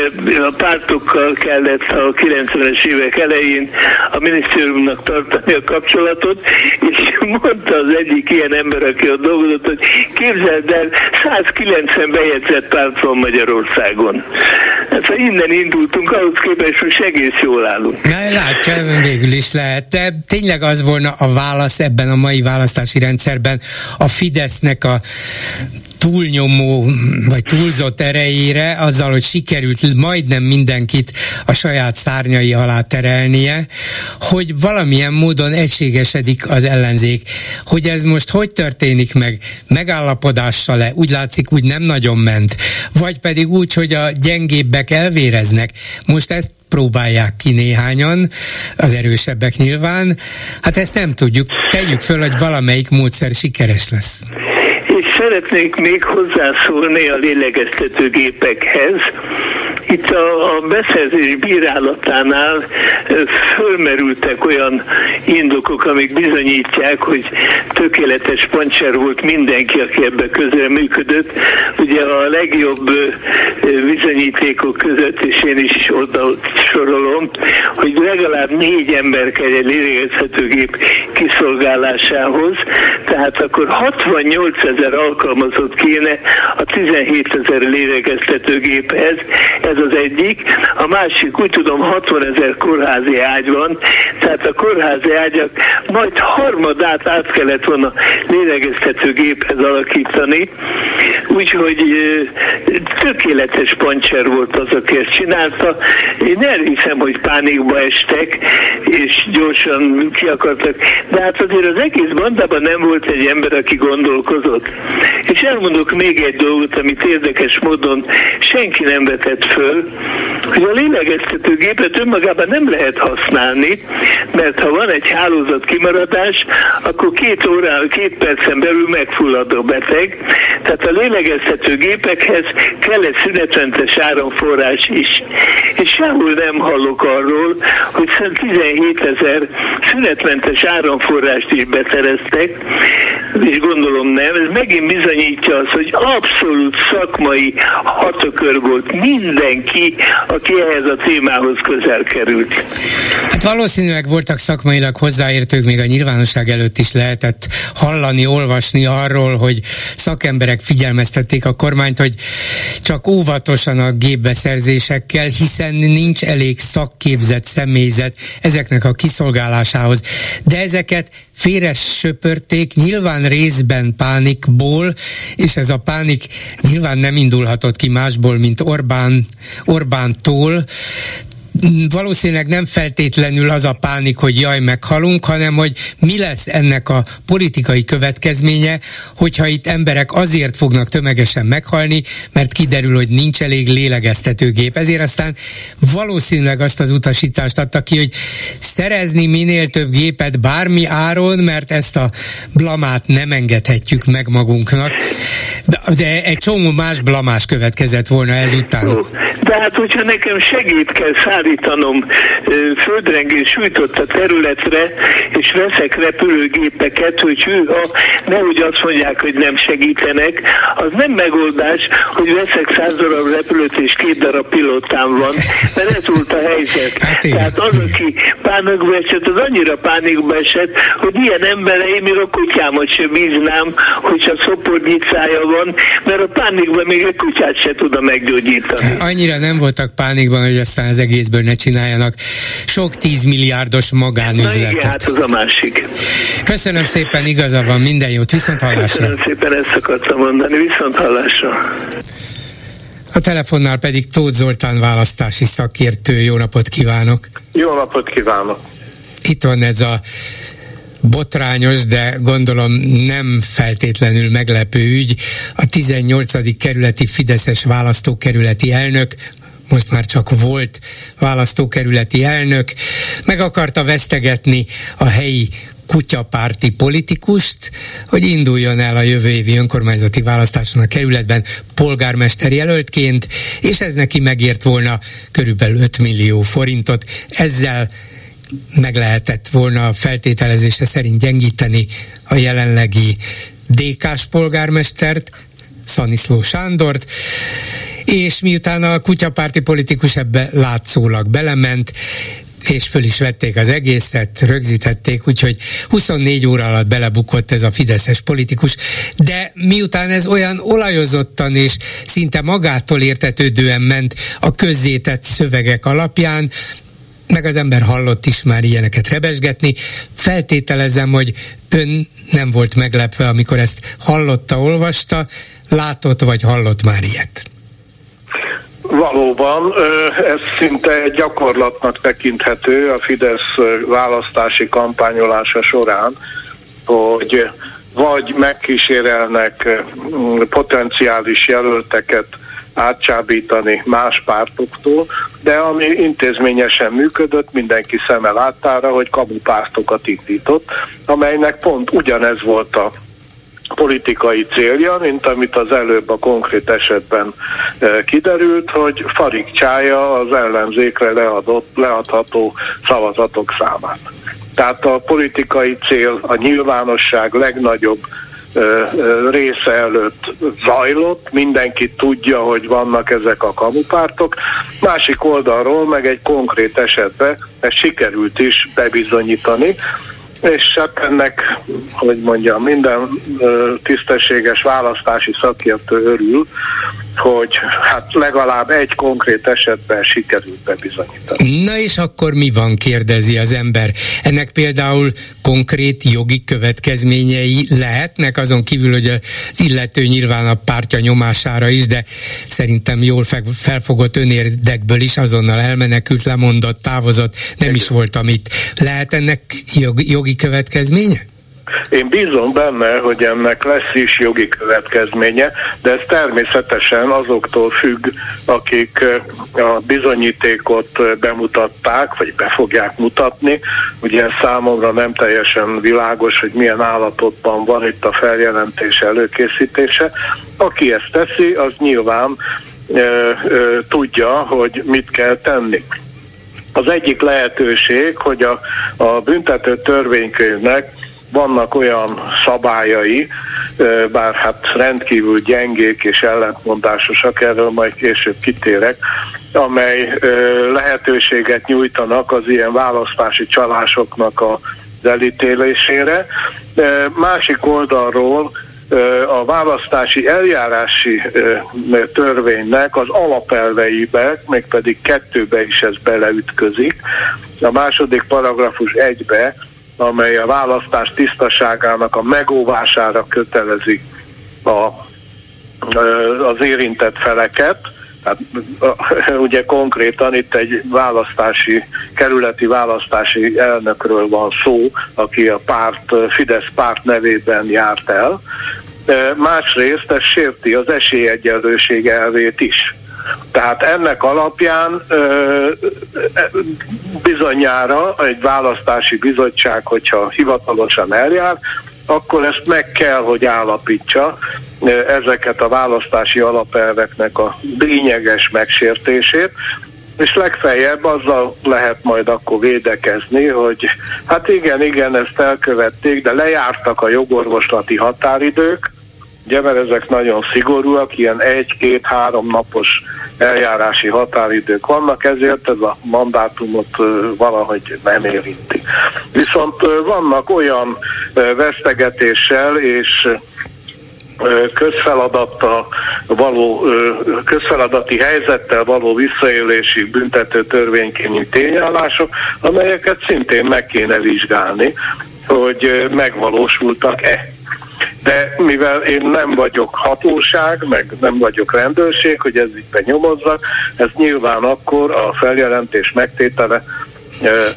a pártokkal kellett a 90-es évek elején a minisztériumnak tartani a kapcsolatot, és mondta az egyik ilyen ember, aki ott dolgozott, hogy képzeld el, 190 bejegyzett párt van Magyarországon. Hát ha innen indultunk, ahhoz képest hogy egész jól állunk. Na, látja, végül is lehet. De tényleg az volna a válasz ebben a mai választási rendszerben a Fidesznek a túlnyomó vagy túlzott erejére, azzal, hogy sikerült majdnem mindenkit a saját szárnyai alá terelnie, hogy valamilyen módon egységesedik az ellenzék. Hogy ez most hogy történik meg? Megállapodással le? Úgy látszik, úgy nem nagyon ment. Vagy pedig úgy, hogy a gyengébbek elvéreznek. Most ezt próbálják ki néhányan, az erősebbek nyilván. Hát ezt nem tudjuk. Tegyük föl, hogy valamelyik módszer sikeres lesz és szeretnék még hozzászólni a lélegeztetőgépekhez. Itt a, a beszerzés bírálatánál fölmerültek olyan indokok, amik bizonyítják, hogy tökéletes pancser volt mindenki, aki ebbe közel működött. Ugye a legjobb bizonyítékok között, és én is oda sorolom, hogy legalább négy ember kell egy lélegeztetőgép kiszolgálásához, tehát akkor 68 ezer alkalmazott kéne a 17 ezer lélegeztetőgéphez, ez az egyik. A másik, úgy tudom, 60 ezer kórházi ágy van, tehát a kórházi ágyak majd harmadát át kellett volna lélegeztetőgéphez alakítani, úgyhogy tökéletes pancser volt az, aki ezt csinálta. Én elhiszem, hogy pánikba estek, és gyorsan ki akartak. De hát azért az egész bandában nem volt egy ember, aki gondolkozott. És elmondok még egy dolgot, amit érdekes módon senki nem vetett föl, hogy a lélegeztetőgépet önmagában nem lehet használni, mert ha van egy hálózat kimaradás, akkor két órán, két percen belül megfullad a beteg. Tehát a lélegeztető lélegeztető gépekhez kell egy szünetmentes áramforrás is. És sehol nem hallok arról, hogy 17 ezer szünetmentes áramforrást is betereztek, és gondolom nem, ez megint bizonyítja azt, hogy abszolút szakmai hatakör volt mindenki, aki ehhez a témához közel került. Hát valószínűleg voltak szakmailag hozzáértők, még a nyilvánosság előtt is lehetett hallani, olvasni arról, hogy szakemberek figyelmeztették a kormányt, hogy csak óvatosan a gépbeszerzésekkel, hiszen nincs elég szakképzett személyzet ezeknek a kiszolgálásához. De ezeket félre söpörték, nyilván részben pánikból, és ez a pánik nyilván nem indulhatott ki másból, mint Orbán, Orbántól, valószínűleg nem feltétlenül az a pánik, hogy jaj, meghalunk, hanem hogy mi lesz ennek a politikai következménye, hogyha itt emberek azért fognak tömegesen meghalni, mert kiderül, hogy nincs elég lélegeztetőgép. Ezért aztán valószínűleg azt az utasítást adta ki, hogy szerezni minél több gépet bármi áron, mert ezt a blamát nem engedhetjük meg magunknak. De, egy csomó más blamás következett volna ezután. De hát, hogyha nekem segít kell szállítanom földrengés sújtott a területre, és veszek repülőgépeket, hogy ha nehogy azt mondják, hogy nem segítenek, az nem megoldás, hogy veszek száz darab repülőt és két darab pilótám van, mert ez volt a helyzet. Hát Tehát az, aki pánikba esett, az annyira pánikba esett, hogy ilyen embereim, még a kutyámat sem bíznám, hogyha szopornyicája van, mert a pánikban még egy kutyát se tudna meggyógyítani. Annyira nem voltak pánikban, hogy aztán az egészből ne csináljanak sok tízmilliárdos magánüzletet. Na igen, hát az a másik. Köszönöm szépen, igaza van, minden jót, viszont hallásra. Köszönöm szépen, ezt akartam mondani, viszont hallásra. A telefonnál pedig Tóth Zoltán választási szakértő. Jó napot kívánok! Jó napot kívánok! Itt van ez a botrányos, de gondolom nem feltétlenül meglepő ügy. A 18. kerületi Fideszes választókerületi elnök most már csak volt választókerületi elnök, meg akarta vesztegetni a helyi kutyapárti politikust, hogy induljon el a jövő évi önkormányzati választáson a kerületben polgármester jelöltként, és ez neki megért volna körülbelül 5 millió forintot. Ezzel meg lehetett volna a feltételezése szerint gyengíteni a jelenlegi DK-s polgármestert, Szaniszló Sándort, és miután a kutyapárti politikus ebbe látszólag belement, és föl is vették az egészet, rögzítették, úgyhogy 24 óra alatt belebukott ez a fideszes politikus, de miután ez olyan olajozottan és szinte magától értetődően ment a közzétett szövegek alapján, meg az ember hallott is már ilyeneket rebesgetni. Feltételezem, hogy ön nem volt meglepve, amikor ezt hallotta, olvasta, látott vagy hallott már ilyet. Valóban, ez szinte egy gyakorlatnak tekinthető a Fidesz választási kampányolása során, hogy vagy megkísérelnek potenciális jelölteket átcsábítani más pártoktól, de ami intézményesen működött, mindenki szeme láttára, hogy pártokat indított, amelynek pont ugyanez volt a politikai célja, mint amit az előbb a konkrét esetben e, kiderült, hogy farigcsája az ellenzékre leadott, leadható szavazatok számát. Tehát a politikai cél a nyilvánosság legnagyobb része előtt zajlott, mindenki tudja, hogy vannak ezek a kamupártok, másik oldalról meg egy konkrét esetben ezt sikerült is bebizonyítani, és hát ennek, hogy mondjam, minden tisztességes választási szakértő örül, hogy hát legalább egy konkrét esetben sikerült bebizonyítani. Na és akkor mi van, kérdezi az ember. Ennek például konkrét jogi következményei lehetnek, azon kívül, hogy az illető nyilván a pártja nyomására is, de szerintem jól felfogott önérdekből is azonnal elmenekült, lemondott, távozott, nem is volt amit. Lehet ennek jogi, jogi következménye? Én bízom benne, hogy ennek lesz is jogi következménye, de ez természetesen azoktól függ, akik a bizonyítékot bemutatták, vagy be fogják mutatni. Ugye számomra nem teljesen világos, hogy milyen állapotban van itt a feljelentés előkészítése. Aki ezt teszi, az nyilván ö, ö, tudja, hogy mit kell tenni. Az egyik lehetőség, hogy a, a büntető törvénykönyvnek vannak olyan szabályai, bár hát rendkívül gyengék és ellentmondásosak, erről majd később kitérek, amely lehetőséget nyújtanak az ilyen választási csalásoknak a elítélésére. Másik oldalról a választási eljárási törvénynek az alapelveibe, mégpedig kettőbe is ez beleütközik. A második paragrafus egybe amely a választás tisztaságának a megóvására kötelezi a, az érintett feleket. Tehát ugye konkrétan itt egy választási, kerületi választási elnökről van szó, aki a párt, Fidesz párt nevében járt el. Másrészt ez sérti az esélyegyenlőség elvét is. Tehát ennek alapján ö, bizonyára egy választási bizottság, hogyha hivatalosan eljár, akkor ezt meg kell, hogy állapítsa ezeket a választási alapelveknek a lényeges megsértését, és legfeljebb azzal lehet majd akkor védekezni, hogy hát igen, igen, ezt elkövették, de lejártak a jogorvoslati határidők, ugye, mert ezek nagyon szigorúak, ilyen egy-két-három napos eljárási határidők vannak, ezért ez a mandátumot valahogy nem érinti. Viszont vannak olyan vesztegetéssel és közfeladattal való, közfeladati helyzettel való visszaélési büntető törvénykényű tényállások, amelyeket szintén meg kéne vizsgálni, hogy megvalósultak-e de mivel én nem vagyok hatóság, meg nem vagyok rendőrség, hogy ez így benyomozzak, ez nyilván akkor a feljelentés megtétele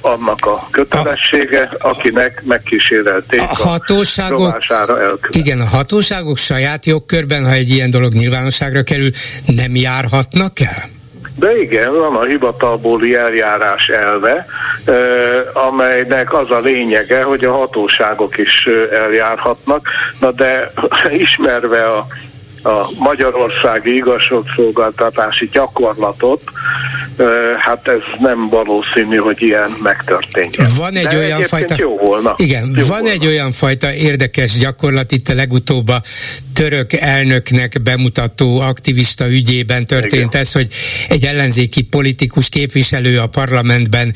annak a kötelessége, akinek megkísérelték a, hatóságok, a Igen, a hatóságok saját jogkörben, ha egy ilyen dolog nyilvánosságra kerül, nem járhatnak el? De igen, van a hivatalbóli eljárás elve, amelynek az a lényege, hogy a hatóságok is eljárhatnak, na de ismerve a a magyarországi igazságszolgáltatási gyakorlatot, hát ez nem valószínű, hogy ilyen megtörténjen. Van egy De olyan fajta... Jó volna. Igen, jó van volna. egy olyan fajta érdekes gyakorlat, itt a legutóbb a török elnöknek bemutató aktivista ügyében történt Igen. ez, hogy egy ellenzéki politikus képviselő a parlamentben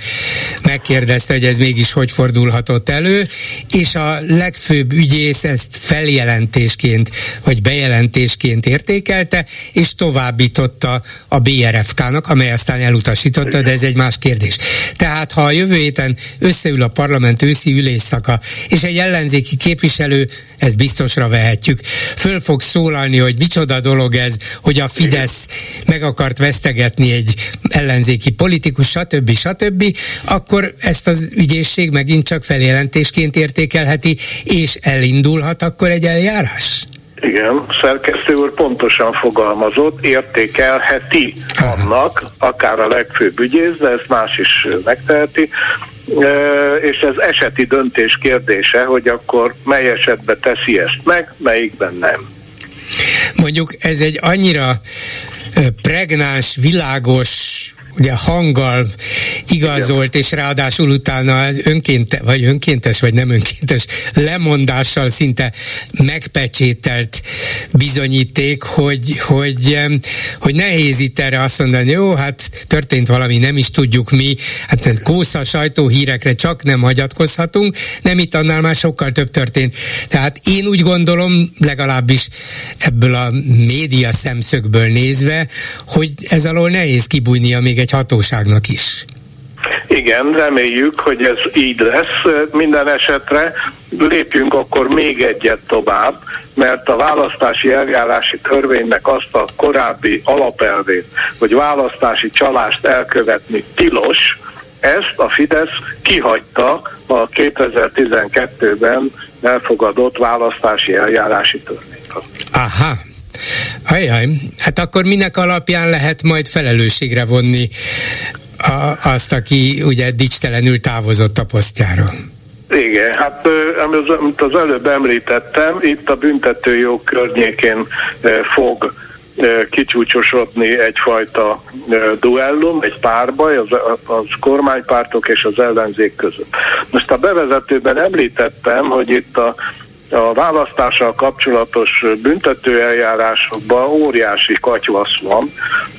megkérdezte, hogy ez mégis hogy fordulhatott elő, és a legfőbb ügyész ezt feljelentésként, vagy bejelentésként lépésként értékelte, és továbbította a BRFK-nak, amely aztán elutasította, de ez egy más kérdés. Tehát, ha a jövő héten összeül a parlament őszi ülésszaka, és egy ellenzéki képviselő, ezt biztosra vehetjük, föl fog szólalni, hogy micsoda dolog ez, hogy a Fidesz meg akart vesztegetni egy ellenzéki politikus, stb. stb., akkor ezt az ügyészség megint csak feljelentésként értékelheti, és elindulhat akkor egy eljárás? Igen, szerkesztő úr pontosan fogalmazott, értékelheti annak, akár a legfőbb ügyész, de ezt más is megteheti, és ez eseti döntés kérdése, hogy akkor mely esetben teszi ezt meg, melyikben nem. Mondjuk ez egy annyira pregnáns, világos ugye hanggal igazolt, Igen. és ráadásul utána önkénte, vagy önkéntes, vagy nem önkéntes lemondással szinte megpecsételt bizonyíték, hogy, hogy, hogy nehéz itt erre azt mondani, jó, hát történt valami, nem is tudjuk mi, hát kósza sajtóhírekre csak nem hagyatkozhatunk, nem itt annál már sokkal több történt. Tehát én úgy gondolom, legalábbis ebből a média szemszögből nézve, hogy ez alól nehéz kibújnia még egy egy hatóságnak is. Igen, reméljük, hogy ez így lesz. Minden esetre lépjünk akkor még egyet tovább, mert a választási eljárási törvénynek azt a korábbi alapelvét, hogy választási csalást elkövetni tilos, ezt a Fidesz kihagyta a 2012-ben elfogadott választási eljárási törvényt. Aha, Ajaj, hát akkor minek alapján lehet majd felelősségre vonni a, azt, aki ugye dicstelenül távozott a posztjáról? Igen, hát amit az előbb említettem, itt a büntetőjog környékén fog kicsúcsosodni egyfajta duellum, egy párbaj az, az kormánypártok és az ellenzék között. Most a bevezetőben említettem, hogy itt a a választással kapcsolatos büntetőeljárásokban óriási katyvasz van,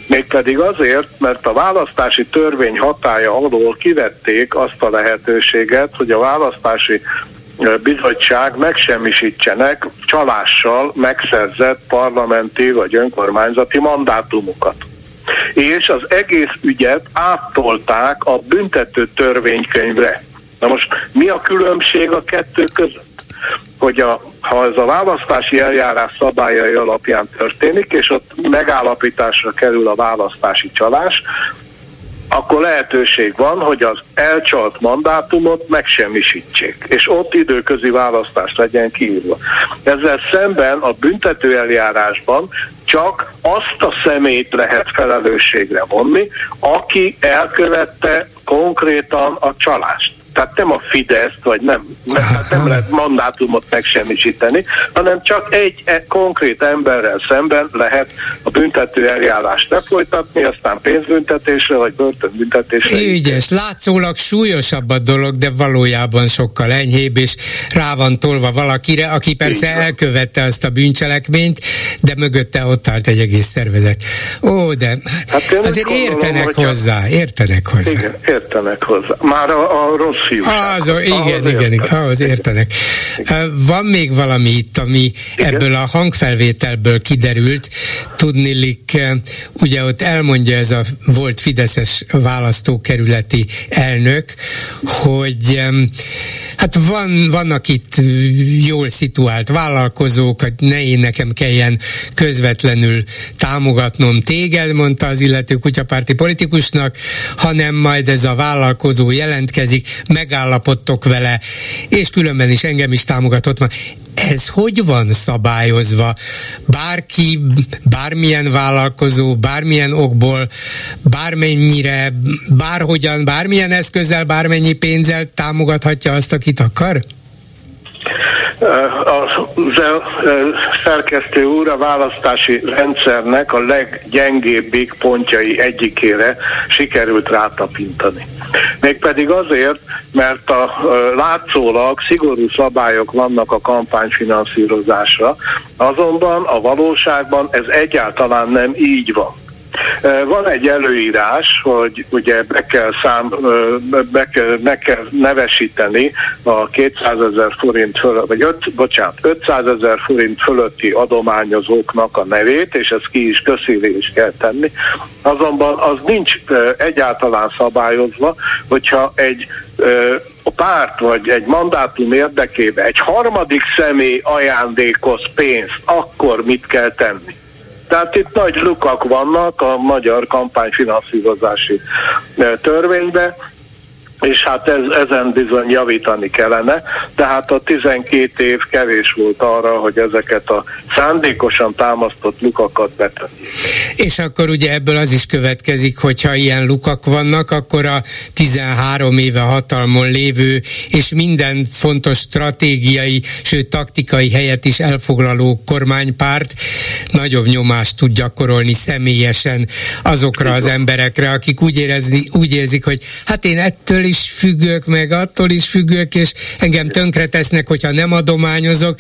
mégpedig azért, mert a választási törvény hatája alól kivették azt a lehetőséget, hogy a választási bizottság megsemmisítsenek csalással megszerzett parlamenti vagy önkormányzati mandátumokat. És az egész ügyet áttolták a büntető törvénykönyvre. Na most mi a különbség a kettő között? Hogy a, ha ez a választási eljárás szabályai alapján történik, és ott megállapításra kerül a választási csalás, akkor lehetőség van, hogy az elcsalt mandátumot megsemmisítsék, és ott időközi választás legyen kiírva. Ezzel szemben a büntető eljárásban csak azt a szemét lehet felelősségre vonni, aki elkövette konkrétan a csalást tehát nem a Fidesz, vagy nem, nem, nem lehet mandátumot megsemmisíteni, hanem csak egy e, konkrét emberrel szemben lehet a büntető eljárást lefolytatni, aztán pénzbüntetésre, vagy börtönbüntetésre. Ügyes, látszólag súlyosabb a dolog, de valójában sokkal enyhébb, és rá van tolva valakire, aki persze elkövette azt a bűncselekményt, de mögötte ott állt egy egész szervezet. Ó, de hát azért gondolom, értenek hozzá, értenek hozzá. Igen, értenek hozzá. Már a, a rossz az, igen, ahhoz igen, igen, ahhoz értenek. Van még valami itt, ami igen. ebből a hangfelvételből kiderült, tudnilik, ugye ott elmondja ez a volt Fideszes választókerületi elnök, hogy Hát van, vannak itt jól szituált vállalkozók, hogy ne én nekem kelljen közvetlenül támogatnom téged, mondta az illető kutyapárti politikusnak, hanem majd ez a vállalkozó jelentkezik, megállapodtok vele, és különben is engem is támogatott. Ez hogy van szabályozva? Bárki, bármilyen vállalkozó, bármilyen okból, bármennyire, bárhogyan, bármilyen eszközzel, bármennyi pénzzel támogathatja azt, akit akar? Az szerkesztő úr a választási rendszernek a leggyengébbik pontjai egyikére sikerült rátapintani. Mégpedig azért, mert a látszólag szigorú szabályok vannak a kampányfinanszírozásra, azonban a valóságban ez egyáltalán nem így van. Van egy előírás, hogy ugye be kell, szám, be kell, be kell nevesíteni a 200 ezer forint fölött, vagy 5, bocsánat, 500 ezer forint fölötti adományozóknak a nevét, és ezt ki is köszíli is kell tenni. Azonban az nincs egyáltalán szabályozva, hogyha egy a párt vagy egy mandátum érdekében egy harmadik személy ajándékoz pénzt, akkor mit kell tenni? Tehát itt nagy lukak vannak a magyar kampányfinanszírozási eh, törvényben, és hát ez, ezen bizony javítani kellene, tehát a 12 év kevés volt arra, hogy ezeket a szándékosan támasztott lukakat betenni. És akkor ugye ebből az is következik, hogyha ilyen lukak vannak, akkor a 13 éve hatalmon lévő és minden fontos stratégiai, sőt taktikai helyet is elfoglaló kormánypárt nagyobb nyomást tud gyakorolni személyesen azokra az emberekre, akik úgy, érezni, úgy érzik, hogy hát én ettől is függök, meg attól is függök, és engem tönkre tesznek, hogyha nem adományozok.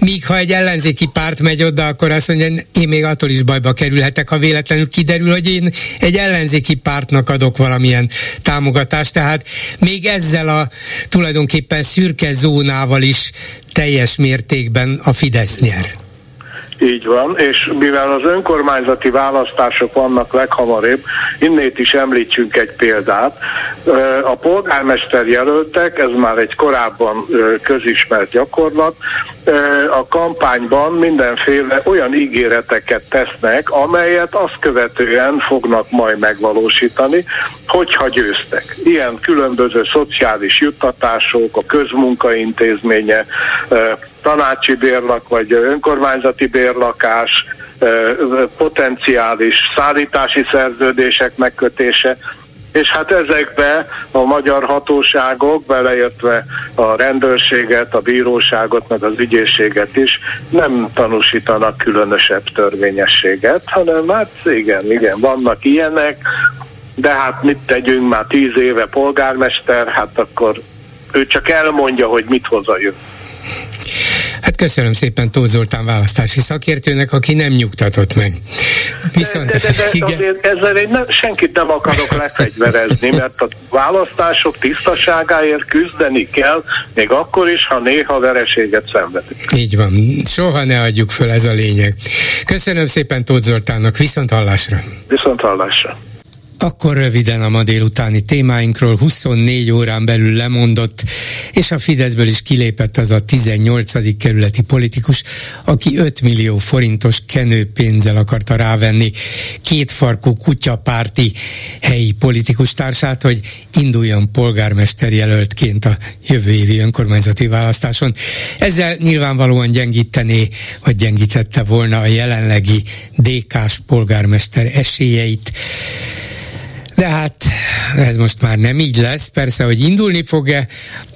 Míg ha egy ellenzéki párt megy oda, akkor azt mondja, én még attól is bajba kerülhetek, ha véletlenül kiderül, hogy én egy ellenzéki pártnak adok valamilyen támogatást. Tehát még ezzel a tulajdonképpen szürke zónával is teljes mértékben a Fidesz nyer. Így van, és mivel az önkormányzati választások vannak leghamarabb, innét is említsünk egy példát. A polgármester jelöltek, ez már egy korábban közismert gyakorlat, a kampányban mindenféle olyan ígéreteket tesznek, amelyet azt követően fognak majd megvalósítani, hogyha győztek. Ilyen különböző szociális juttatások, a közmunkaintézménye, tanácsi bérlak vagy önkormányzati bérlakás, potenciális szállítási szerződések megkötése, és hát ezekbe a magyar hatóságok, beleértve a rendőrséget, a bíróságot, meg az ügyészséget is nem tanúsítanak különösebb törvényességet, hanem hát igen, igen, vannak ilyenek, de hát mit tegyünk, már tíz éve polgármester, hát akkor ő csak elmondja, hogy mit hoz a jövő. Hát köszönöm szépen Tóth Zoltán választási szakértőnek, aki nem nyugtatott meg. Viszont, de, de, de, igen. Azért ezzel én nem, senkit nem akarok lefegyverezni, mert a választások tisztaságáért küzdeni kell, még akkor is, ha néha vereséget szenvedik. Így van. Soha ne adjuk föl, ez a lényeg. Köszönöm szépen Tóth Zoltánnak, viszont hallásra. Viszont hallásra. Akkor röviden a ma délutáni témáinkról 24 órán belül lemondott, és a Fideszből is kilépett az a 18. kerületi politikus, aki 5 millió forintos kenőpénzzel akarta rávenni kétfarkú kutyapárti helyi politikus társát, hogy induljon polgármester jelöltként a jövő évi önkormányzati választáson. Ezzel nyilvánvalóan gyengítené, vagy gyengítette volna a jelenlegi DK-s polgármester esélyeit. De hát ez most már nem így lesz. Persze, hogy indulni fog-e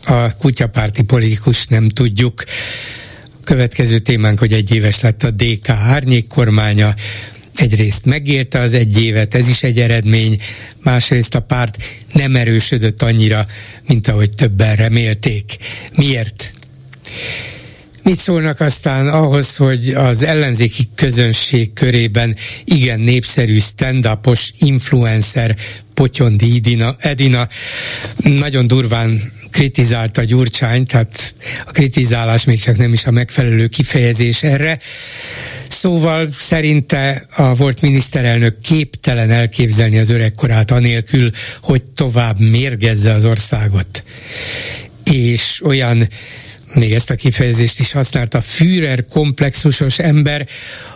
a kutyapárti politikus, nem tudjuk. Következő témánk, hogy egy éves lett a DK árnyék kormánya, egyrészt megérte az egy évet, ez is egy eredmény, másrészt a párt nem erősödött annyira, mint ahogy többen remélték. Miért? Mit szólnak aztán ahhoz, hogy az ellenzéki közönség körében igen népszerű stand-upos influencer Potyondi Edina, Edina nagyon durván kritizálta Gyurcsányt, tehát a kritizálás még csak nem is a megfelelő kifejezés erre. Szóval szerinte a volt miniszterelnök képtelen elképzelni az öregkorát anélkül, hogy tovább mérgezze az országot. És olyan még ezt a kifejezést is használta, Führer komplexusos ember,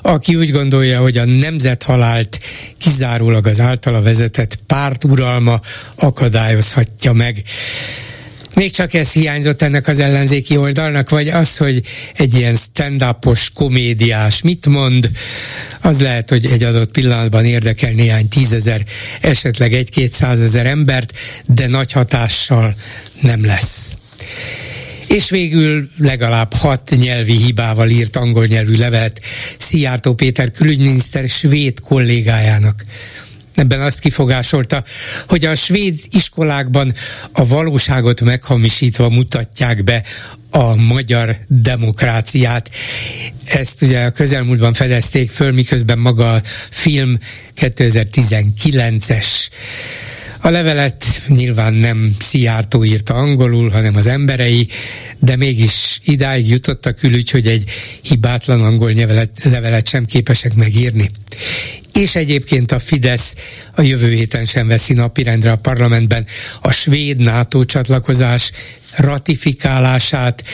aki úgy gondolja, hogy a nemzethalált kizárólag az általa vezetett párt uralma akadályozhatja meg. Még csak ez hiányzott ennek az ellenzéki oldalnak, vagy az, hogy egy ilyen stand-upos, komédiás mit mond, az lehet, hogy egy adott pillanatban érdekel néhány tízezer, esetleg egy-két százezer embert, de nagy hatással nem lesz és végül legalább hat nyelvi hibával írt angol nyelvű levelet Szijjártó Péter külügyminiszter svéd kollégájának. Ebben azt kifogásolta, hogy a svéd iskolákban a valóságot meghamisítva mutatják be a magyar demokráciát. Ezt ugye a közelmúltban fedezték föl, miközben maga a film 2019-es a levelet nyilván nem Szijjártó írta angolul, hanem az emberei, de mégis idáig jutott a külügy, hogy egy hibátlan angol levelet, levelet sem képesek megírni. És egyébként a Fidesz a jövő héten sem veszi napirendre a parlamentben a svéd NATO csatlakozás ratifikálását,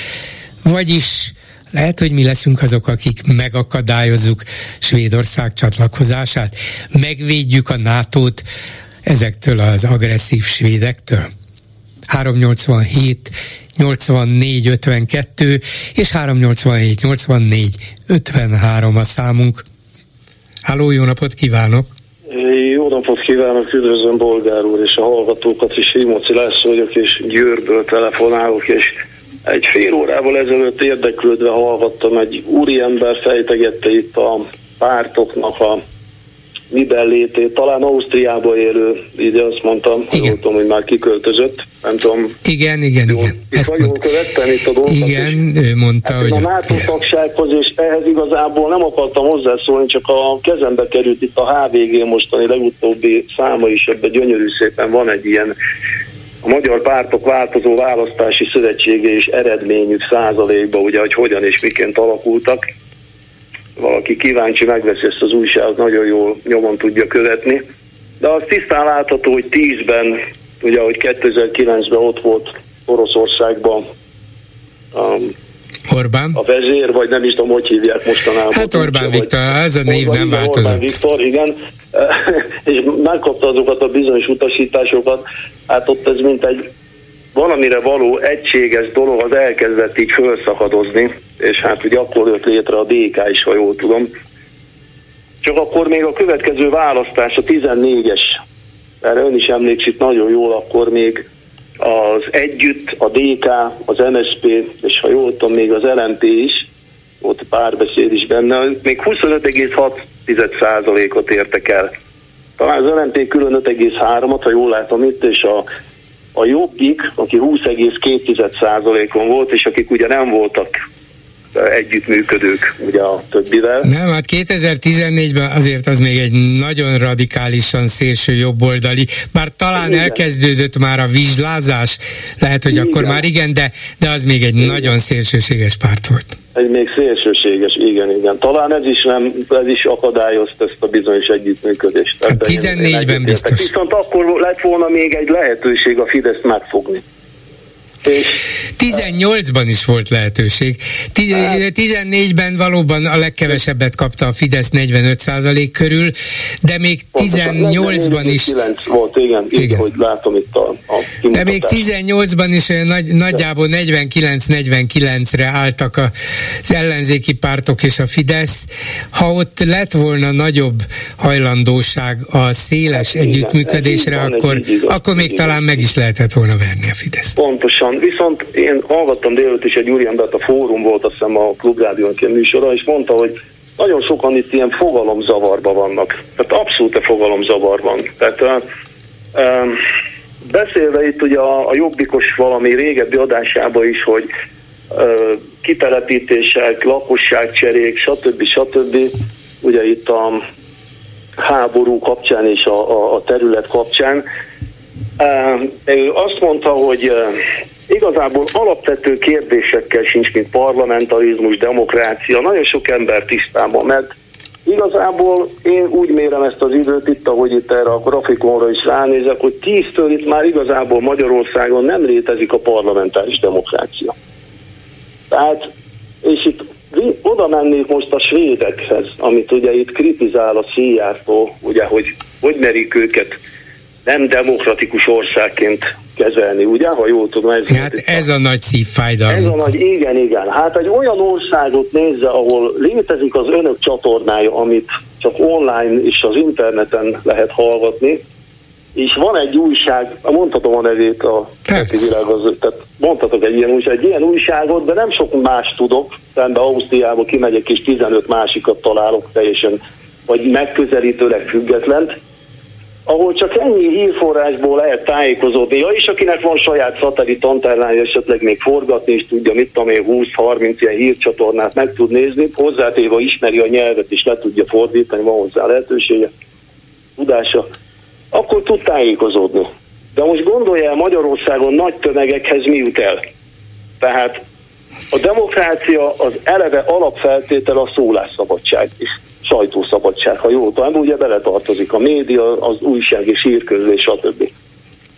vagyis lehet, hogy mi leszünk azok, akik megakadályozzuk Svédország csatlakozását, megvédjük a NATO-t ezektől az agresszív svédektől? 387 84 52 és 387 84 53 a számunk. Háló, jó napot kívánok! Jó napot kívánok, üdvözlöm Bolgár úr és a hallgatókat is, Imoci László vagyok, és Győrből telefonálok, és egy fél órával ezelőtt érdeklődve hallgattam, egy úriember fejtegette itt a pártoknak a miben létét, talán Ausztriába élő, így azt mondtam, igen. tudom, hogy már kiköltözött, nem tudom. Igen, igen, jól, igen. Ezt vagyunk mond... követtem itt a dolgokat. Igen, ő mondta, hát hogy... A NATO tagsághoz, és ehhez igazából nem akartam hozzászólni, csak a kezembe került itt a HVG mostani legutóbbi száma is, ebben gyönyörű szépen van egy ilyen a magyar pártok változó választási szövetsége és eredményük százalékba, ugye, hogy hogyan és miként alakultak valaki kíváncsi, megveszi ezt az újságot, nagyon jól nyomon tudja követni. De az tisztán látható, hogy 10-ben, ugye ahogy 2009-ben ott volt Oroszországban um, Orbán? A vezér, vagy nem is tudom, hogy hívják mostanában. Hát Orbán Viktor, ez a név nem változott. Orbán Viktor, igen, és megkapta azokat a bizonyos utasításokat, hát ott ez mint egy valamire való egységes dolog az elkezdett így felszakadozni, és hát ugye akkor jött létre a DK is, ha jól tudom. Csak akkor még a következő választás, a 14-es, erre ön is emlékszik nagyon jól, akkor még az Együtt, a DK, az MSP, és ha jól tudom, még az LNP is, ott párbeszéd is benne, még 25,6%-ot értek el. Talán az LNP külön 5,3-at, ha jól látom itt, és a, a Jobbik, aki 20,2%-on volt, és akik ugye nem voltak együttműködők ugye a többivel. Nem, hát 2014-ben azért az még egy nagyon radikálisan szélső jobboldali, bár talán igen. elkezdődött már a vizslázás, lehet, hogy igen. akkor már igen, de, de az még egy igen. nagyon szélsőséges párt volt. Egy még szélsőséges, igen, igen. Talán ez is nem, ez is akadályozta ezt a bizonyos együttműködést. Hát 14-ben biztos. Viszont akkor lett volna még egy lehetőség a Fidesz megfogni. 18-ban is volt lehetőség. 14-ben valóban a legkevesebbet kapta a Fidesz 45% körül, de még 18-ban is... volt, igen, igen. hogy látom itt a, a De még 18-ban is nagy, nagyjából 49-49-re álltak az ellenzéki pártok és a Fidesz. Ha ott lett volna nagyobb hajlandóság a széles hát, együttműködésre, van, akkor, akkor még talán meg is lehetett volna verni a Fidesz. Pontosan Viszont én hallgattam délőtt is egy úriembert, a fórum volt, azt hiszem a Klubrádiónk ilyen műsora, és mondta, hogy nagyon sokan itt ilyen fogalomzavarban vannak. Tehát abszolút a fogalomzavar van. Tehát uh, uh, beszélve itt ugye a, a jobbikos valami régebbi adásában is, hogy uh, kitelepítések, lakosságcserék, stb. stb. Ugye itt a háború kapcsán és a, a, a terület kapcsán. Uh, ő azt mondta, hogy uh, igazából alapvető kérdésekkel sincs, mint parlamentarizmus, demokrácia, nagyon sok ember tisztában, mert igazából én úgy mérem ezt az időt itt, ahogy itt erre a grafikonra is ránézek, hogy tíztől itt már igazából Magyarországon nem létezik a parlamentáris demokrácia. Tehát, és itt oda mennék most a svédekhez, amit ugye itt kritizál a Szijjártó, ugye, hogy hogy merik őket nem demokratikus országként kezelni, ugye, ha jól tudom. Ez hát ez a nagy szívfájdalom. Ez a nagy, igen, igen. Hát egy olyan országot nézze, ahol létezik az önök csatornája, amit csak online és az interneten lehet hallgatni, és van egy újság, mondhatom a nevét a világ, az, tehát mondhatok egy ilyen újság, egy ilyen újságot, de nem sok más tudok, szemben Ausztriába kimegyek és 15 másikat találok teljesen, vagy megközelítőleg függetlent, ahol csak ennyi hírforrásból lehet tájékozódni. Ja, és akinek van saját szatellit antennája, esetleg még forgatni is tudja, mit tudom én, 20-30 ilyen hírcsatornát meg tud nézni, hozzátéve ismeri a nyelvet és le tudja fordítani, van hozzá lehetősége, tudása, akkor tud tájékozódni. De most gondolja el Magyarországon nagy tömegekhez mi jut el. Tehát a demokrácia az eleve alapfeltétel a szólásszabadság is sajtószabadság, ha jól tudom, ugye beletartozik a média, az újság és hírközlés, stb.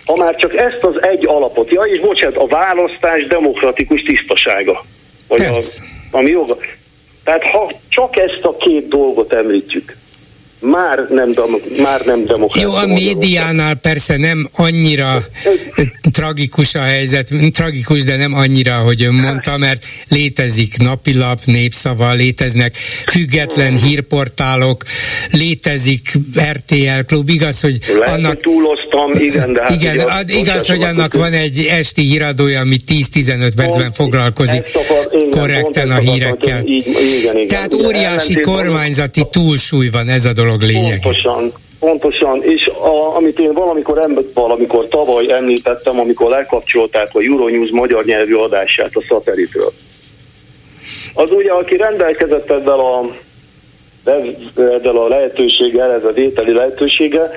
Ha már csak ezt az egy alapot, ja és bocsánat, a választás demokratikus tisztasága, vagy a, ami joga. Tehát ha csak ezt a két dolgot említjük, már nem, már nem demokrácia. Jó, a médiánál persze nem annyira tragikus a helyzet, tragikus, de nem annyira, hogy ön mondta, mert létezik napilap, népszava, léteznek független hírportálok, létezik RTL klub, igaz, hogy Lehet, annak... Hogy túloztam, igen, de hát igen, ad, igaz, hogy annak van egy esti híradója, ami 10-15 percben foglalkozik akar, igen, korrekten a hírekkel. Így, igen, igen, Tehát óriási kormányzati túlsúly van ez a dolog dolog lényeg. Pontosan, pontosan, és a, amit én valamikor, valamikor tavaly említettem, amikor lekapcsolták a Euronews magyar nyelvű adását a szatelitről. Az ugye, aki rendelkezett ezzel a, ezzel a lehetőséggel, ez a vételi lehetősége,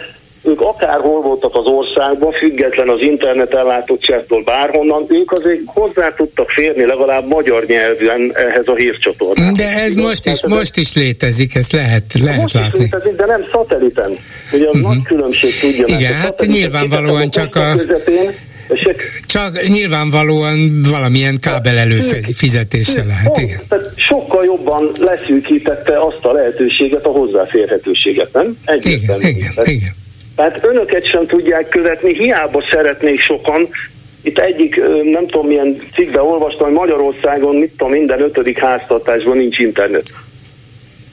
ők akárhol voltak az országban, független az internet ellátottságtól bárhonnan, ők azért hozzá tudtak férni legalább magyar nyelven ehhez a hírcsatornához. De ez most is, most is létezik, ezt lehet, lehet most látni. Is létezik, de nem szatelliten. Ugye az uh-huh. nagy különbség tudja Igen, hát nyilvánvalóan csak a... Közepén, csak nyilvánvalóan valamilyen kábel előfizetéssel lehet, igen. Tehát sokkal jobban leszűkítette azt a lehetőséget, a hozzáférhetőséget, nem? Egyébként. Igen, igen, igen. Tehát önöket sem tudják követni, hiába szeretnék sokan. Itt egyik, nem tudom milyen cikkbe olvastam, hogy Magyarországon, mit tudom, minden ötödik háztartásban nincs internet.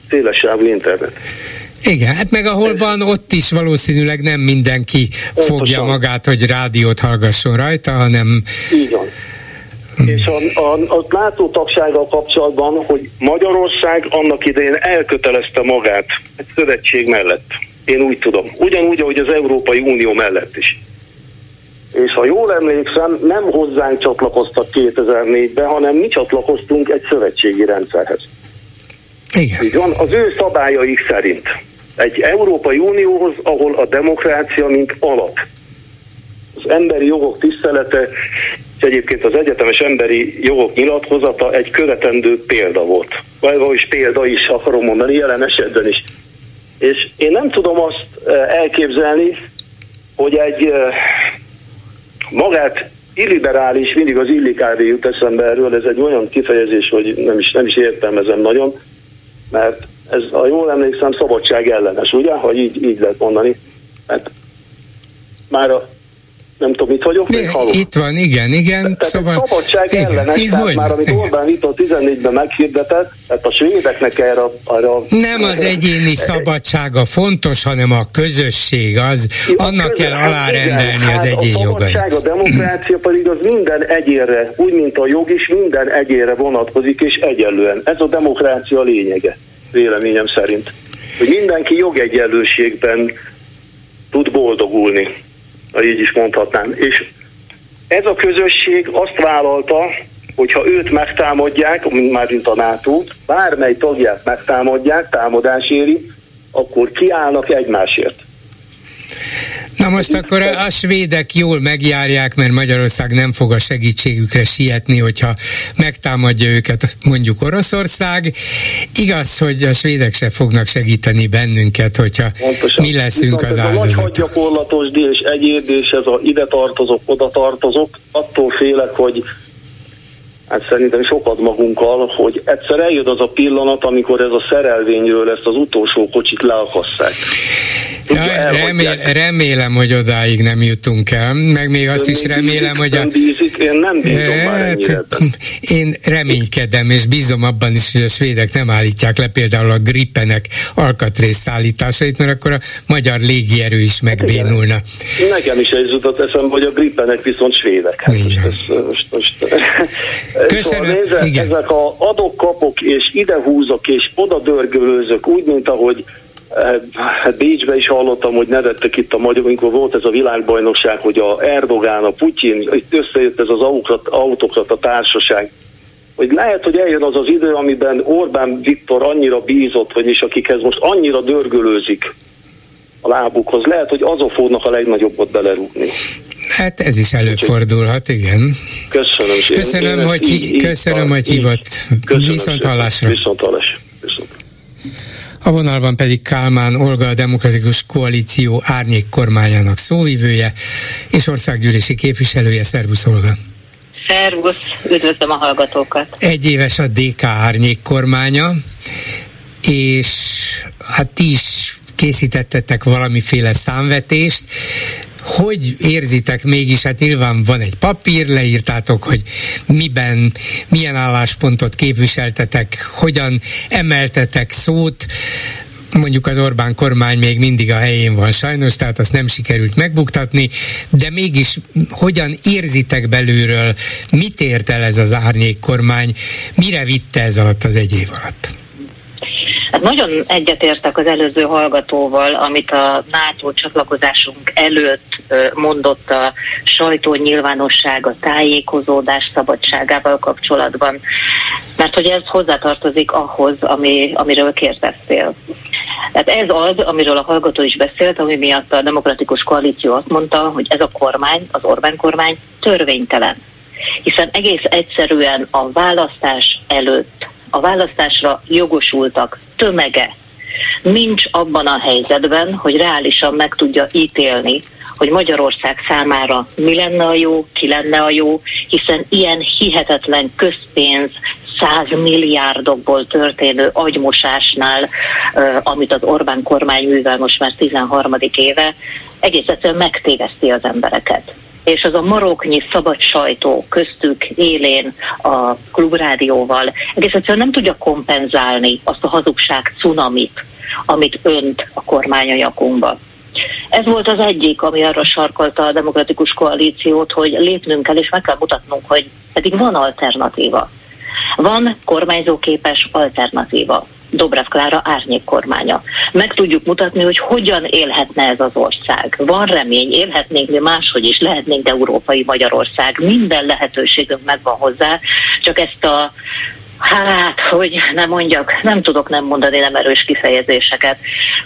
Szélesávú internet. Igen, hát meg ahol van, ott is valószínűleg nem mindenki Pontosan. fogja magát, hogy rádiót hallgasson rajta, hanem... Így van. Hmm. És a, a, a látótagsággal kapcsolatban, hogy Magyarország annak idején elkötelezte magát egy szövetség mellett. Én úgy tudom. Ugyanúgy, ahogy az Európai Unió mellett is. És ha jól emlékszem, nem hozzánk csatlakoztak 2004-ben, hanem mi csatlakoztunk egy szövetségi rendszerhez. Igen. Így van, az ő szabályaik szerint. Egy Európai Unióhoz, ahol a demokrácia mint alap. Az emberi jogok tisztelete, és egyébként az egyetemes emberi jogok nyilatkozata egy követendő példa volt. Vagy is példa is akarom mondani, jelen esetben is. És én nem tudom azt elképzelni, hogy egy magát illiberális, mindig az illikári jut eszembe erről, ez egy olyan kifejezés, hogy nem is, nem is értelmezem nagyon, mert ez, ha jól emlékszem, szabadság ellenes, ugye? Ha így, így lehet mondani. Mert már a nem tudom, mit vagyok, még halok. Itt van, igen, igen. Tehát szóval... szabadság igen, ellenes, igen, tehát már amit igen. Orbán Viktor 14-ben meghirdetett, tehát a svédeknek erre, arra... Nem az egyéni szabadsága fontos, hanem a közösség, az, Jó, annak közös, kell hát alárendelni igen, az hát egyén jogait. A a demokrácia pedig az minden egyénre, úgy, mint a jog is, minden egyénre vonatkozik, és egyenlően. Ez a demokrácia lényege, véleményem szerint. Hogy mindenki jogegyenlőségben tud boldogulni ha így is mondhatnám. És ez a közösség azt vállalta, hogyha őt megtámadják, már mint a nato bármely tagját megtámadják, támadás éri, akkor kiállnak egymásért. Na most akkor a, a svédek jól megjárják, mert Magyarország nem fog a segítségükre sietni, hogyha megtámadja őket mondjuk Oroszország. Igaz, hogy a svédek se fognak segíteni bennünket, hogyha Pontosan. mi leszünk Viszont az áldozatok. Ez a gyakorlatos és egyéb, és ez a ide tartozok, oda tartozok, attól félek, hogy hát szerintem sokat magunkkal, hogy egyszer eljön az a pillanat, amikor ez a szerelvényről ezt az utolsó kocsit leakasszák. Ja, remél, remélem, hogy odáig nem jutunk el, meg még azt Ön is remélem, hogy a... Bízik, én nem bízom hát, Én reménykedem, és bízom abban is, hogy a svédek nem állítják le például a grippenek alkatrész szállításait, mert akkor a magyar légierő is megbénulna. Hát Nekem is ez jutott eszembe, hogy a grippenek viszont svédek. Hát most, most, most. Köszönöm. Szóval nézze, Igen. ezek a adok-kapok, és idehúzok, és oda dörgölőzök, úgy, mint ahogy Hát Bécsbe is hallottam, hogy nevettek itt a magyar, amikor volt ez a világbajnokság, hogy a Erdogán, a Putyin, itt összejött ez az autokrat, a társaság, hogy lehet, hogy eljön az az idő, amiben Orbán Viktor annyira bízott, vagyis akikhez most annyira dörgölőzik a lábukhoz, lehet, hogy azok fognak a legnagyobbat belerúgni. Hát ez is előfordulhat, igen. Köszönöm szépen. Köszönöm, hogy, így, köszönöm, hogy hívott. Viszont hallásra. Viszont hallásra. Viszont. A vonalban pedig Kálmán Olga, a Demokratikus Koalíció árnyék kormányának szóvivője és országgyűlési képviselője. Szervusz Olga! Szervusz, üdvözlöm a hallgatókat! Egy éves a DK árnyék kormánya, és hát ti is készítettetek valamiféle számvetést, hogy érzitek mégis, hát nyilván van egy papír, leírtátok, hogy miben, milyen álláspontot képviseltetek, hogyan emeltetek szót, mondjuk az Orbán kormány még mindig a helyén van sajnos, tehát azt nem sikerült megbuktatni, de mégis hogyan érzitek belülről, mit ért el ez az árnyék kormány, mire vitte ez alatt az egy év alatt? Hát nagyon egyetértek az előző hallgatóval, amit a NATO csatlakozásunk előtt mondott a sajtó nyilvánosság, a tájékozódás szabadságával kapcsolatban, mert hogy ez hozzátartozik ahhoz, ami, amiről kérdeztél. Tehát ez az, amiről a hallgató is beszélt, ami miatt a demokratikus koalíció azt mondta, hogy ez a kormány, az Orbán kormány törvénytelen. Hiszen egész egyszerűen a választás előtt, a választásra jogosultak tömege nincs abban a helyzetben, hogy reálisan meg tudja ítélni, hogy Magyarország számára mi lenne a jó, ki lenne a jó, hiszen ilyen hihetetlen közpénz, százmilliárdokból történő agymosásnál, amit az Orbán kormány művel most már 13. éve, egész egyszerűen megtéveszti az embereket és az a maroknyi szabad sajtó köztük élén a klubrádióval egész egyszerűen nem tudja kompenzálni azt a hazugság cunamit, amit önt a kormány a nyakunkba. Ez volt az egyik, ami arra sarkolta a demokratikus koalíciót, hogy lépnünk kell, és meg kell mutatnunk, hogy pedig van alternatíva. Van kormányzóképes alternatíva. Dobrev Klára árnyék kormánya. Meg tudjuk mutatni, hogy hogyan élhetne ez az ország. Van remény, élhetnénk mi máshogy is, lehetnénk európai Magyarország. Minden lehetőségünk megvan hozzá, csak ezt a Hát, hogy nem mondjak, nem tudok nem mondani nem erős kifejezéseket.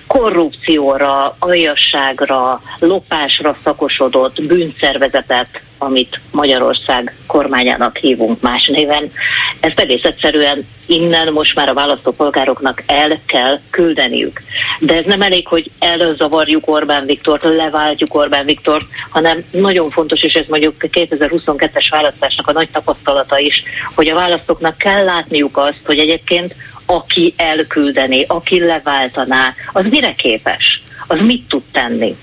Korrupcióra, aljasságra, lopásra szakosodott bűnszervezetet, amit Magyarország kormányának hívunk más néven, ezt egész egyszerűen innen most már a választópolgároknak el kell küldeniük. De ez nem elég, hogy elzavarjuk Orbán Viktort, leváltjuk Orbán Viktort, hanem nagyon fontos, és ez mondjuk 2022-es választásnak a nagy tapasztalata is, hogy a választóknak kell látniuk azt, hogy egyébként aki elküldeni, aki leváltaná, az mire képes, az mit tud tenni.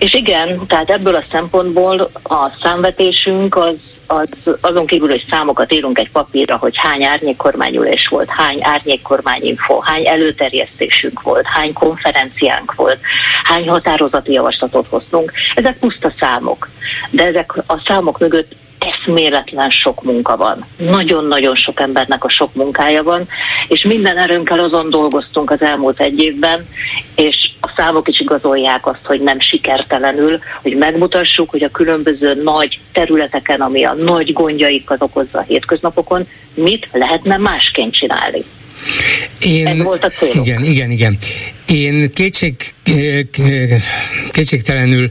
És igen, tehát ebből a szempontból a számvetésünk az az, azon kívül, hogy számokat írunk egy papírra, hogy hány árnyékkormányülés volt, hány árnyékkormányinfo, hány előterjesztésünk volt, hány konferenciánk volt, hány határozati javaslatot hoztunk. Ezek puszta számok, de ezek a számok mögött eszméletlen sok munka van. Nagyon-nagyon sok embernek a sok munkája van, és minden erőnkkel azon dolgoztunk az elmúlt egy évben, és a számok is igazolják azt, hogy nem sikertelenül, hogy megmutassuk, hogy a különböző nagy területeken, ami a nagy gondjaikat okozza a hétköznapokon, mit lehetne másként csinálni. Én, Ez volt a célunk. Igen, igen, igen. Én kétség, kétségtelenül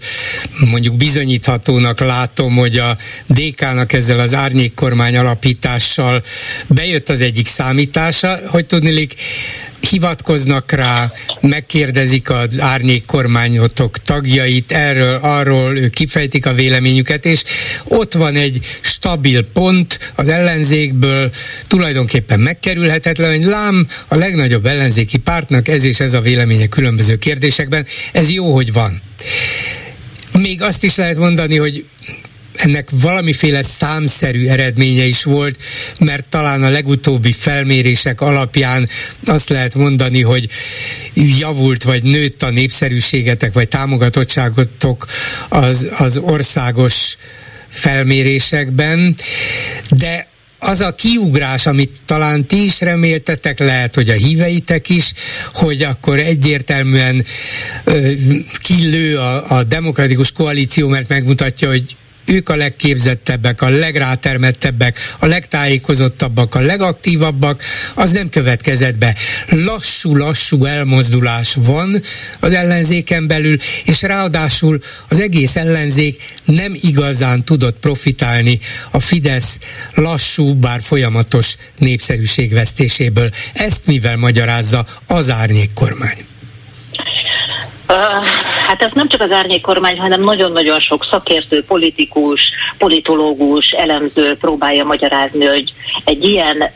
mondjuk bizonyíthatónak látom, hogy a DK-nak ezzel az árnyékkormány alapítással bejött az egyik számítása, hogy tudnilik hivatkoznak rá, megkérdezik az árnyék kormányotok tagjait erről, arról, ők kifejtik a véleményüket, és ott van egy stabil pont az ellenzékből, tulajdonképpen megkerülhetetlen, hogy lám a legnagyobb ellenzéki pártnak ez és ez a véleménye különböző kérdésekben, ez jó, hogy van. Még azt is lehet mondani, hogy ennek valamiféle számszerű eredménye is volt, mert talán a legutóbbi felmérések alapján azt lehet mondani, hogy javult vagy nőtt a népszerűségetek vagy támogatottságotok az, az országos felmérésekben, de az a kiugrás, amit talán ti is reméltetek, lehet, hogy a híveitek is, hogy akkor egyértelműen ö, kilő a, a demokratikus koalíció, mert megmutatja, hogy ők a legképzettebbek, a legrátermettebbek, a legtájékozottabbak, a legaktívabbak, az nem következett be. Lassú-lassú elmozdulás van az ellenzéken belül, és ráadásul az egész ellenzék nem igazán tudott profitálni a Fidesz lassú, bár folyamatos népszerűségvesztéséből. Ezt mivel magyarázza az árnyék kormány? Hát ez nem csak az árnyék kormány, hanem nagyon-nagyon sok szakértő, politikus, politológus, elemző próbálja magyarázni, hogy egy ilyen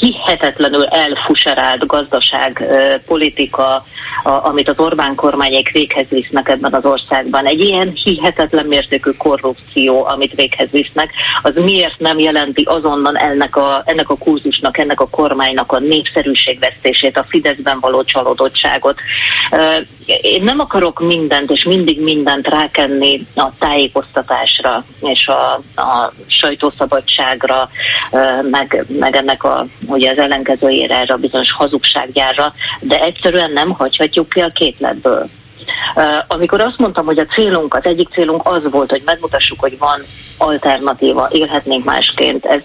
hihetetlenül elfuserált gazdaság, politika, a, amit az Orbán kormányék véghez visznek ebben az országban. Egy ilyen hihetetlen mértékű korrupció, amit véghez visznek, az miért nem jelenti azonnal ennek a, ennek a kurzusnak, ennek a kormánynak a népszerűségvesztését, a Fideszben való csalódottságot. Én nem akarok mindent és mindig mindent rákenni a tájékoztatásra és a, a sajtószabadságra, meg, meg ennek a, ugye az ellenkezőjére, erre a bizonyos hazugsággyárra, de egyszerűen nem hagyhatjuk ki a képletből. Amikor azt mondtam, hogy a célunk, az egyik célunk az volt, hogy megmutassuk, hogy van alternatíva, élhetnénk másként, ez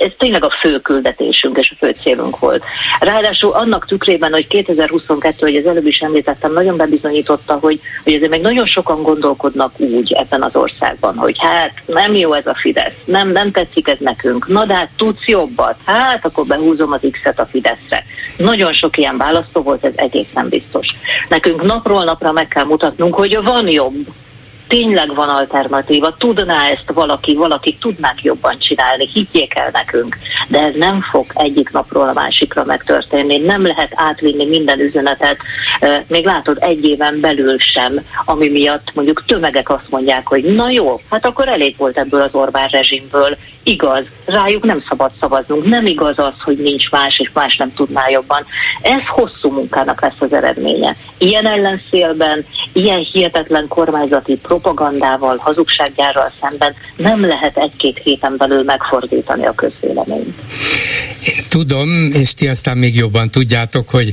ez tényleg a fő küldetésünk és a fő célunk volt. Ráadásul annak tükrében, hogy 2022, hogy az előbb is említettem, nagyon bebizonyította, hogy, hogy azért még nagyon sokan gondolkodnak úgy ebben az országban, hogy hát nem jó ez a Fidesz, nem, nem tetszik ez nekünk, na de hát tudsz jobbat, hát akkor behúzom az X-et a Fideszre. Nagyon sok ilyen választó volt, ez egészen biztos. Nekünk napról napra meg kell mutatnunk, hogy van jobb, tényleg van alternatíva, tudná ezt valaki, valaki tudnák jobban csinálni, higgyék el nekünk, de ez nem fog egyik napról a másikra megtörténni, nem lehet átvinni minden üzenetet, még látod egy éven belül sem, ami miatt mondjuk tömegek azt mondják, hogy na jó, hát akkor elég volt ebből az Orbán rezsimből, igaz, rájuk nem szabad szavaznunk, nem igaz az, hogy nincs más, és más nem tudná jobban. Ez hosszú munkának lesz az eredménye. Ilyen ellenszélben, ilyen hihetetlen kormányzati propagandával, hazugságjárral szemben nem lehet egy-két héten belül megfordítani a közvéleményt. Én tudom, és ti aztán még jobban tudjátok, hogy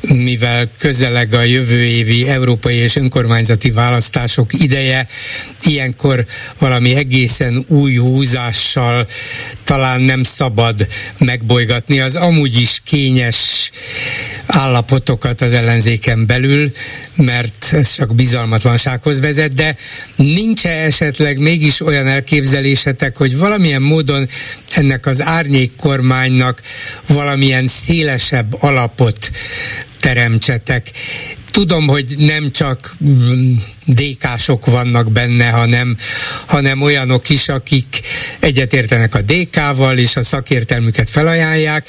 mivel közeleg a jövő évi európai és önkormányzati választások ideje, ilyenkor valami egészen új húzással talán nem szabad megbolygatni az amúgy is kényes állapotokat az ellenzéken belül, mert ez csak bizalmatlansághoz vezet, de nincs -e esetleg mégis olyan elképzelésetek, hogy valamilyen módon ennek az árnyék kormánynak valamilyen szélesebb alapot teremtsetek. Tudom, hogy nem csak mm, DK-sok vannak benne, hanem, hanem olyanok is, akik egyetértenek a DK-val, és a szakértelmüket felajánlják,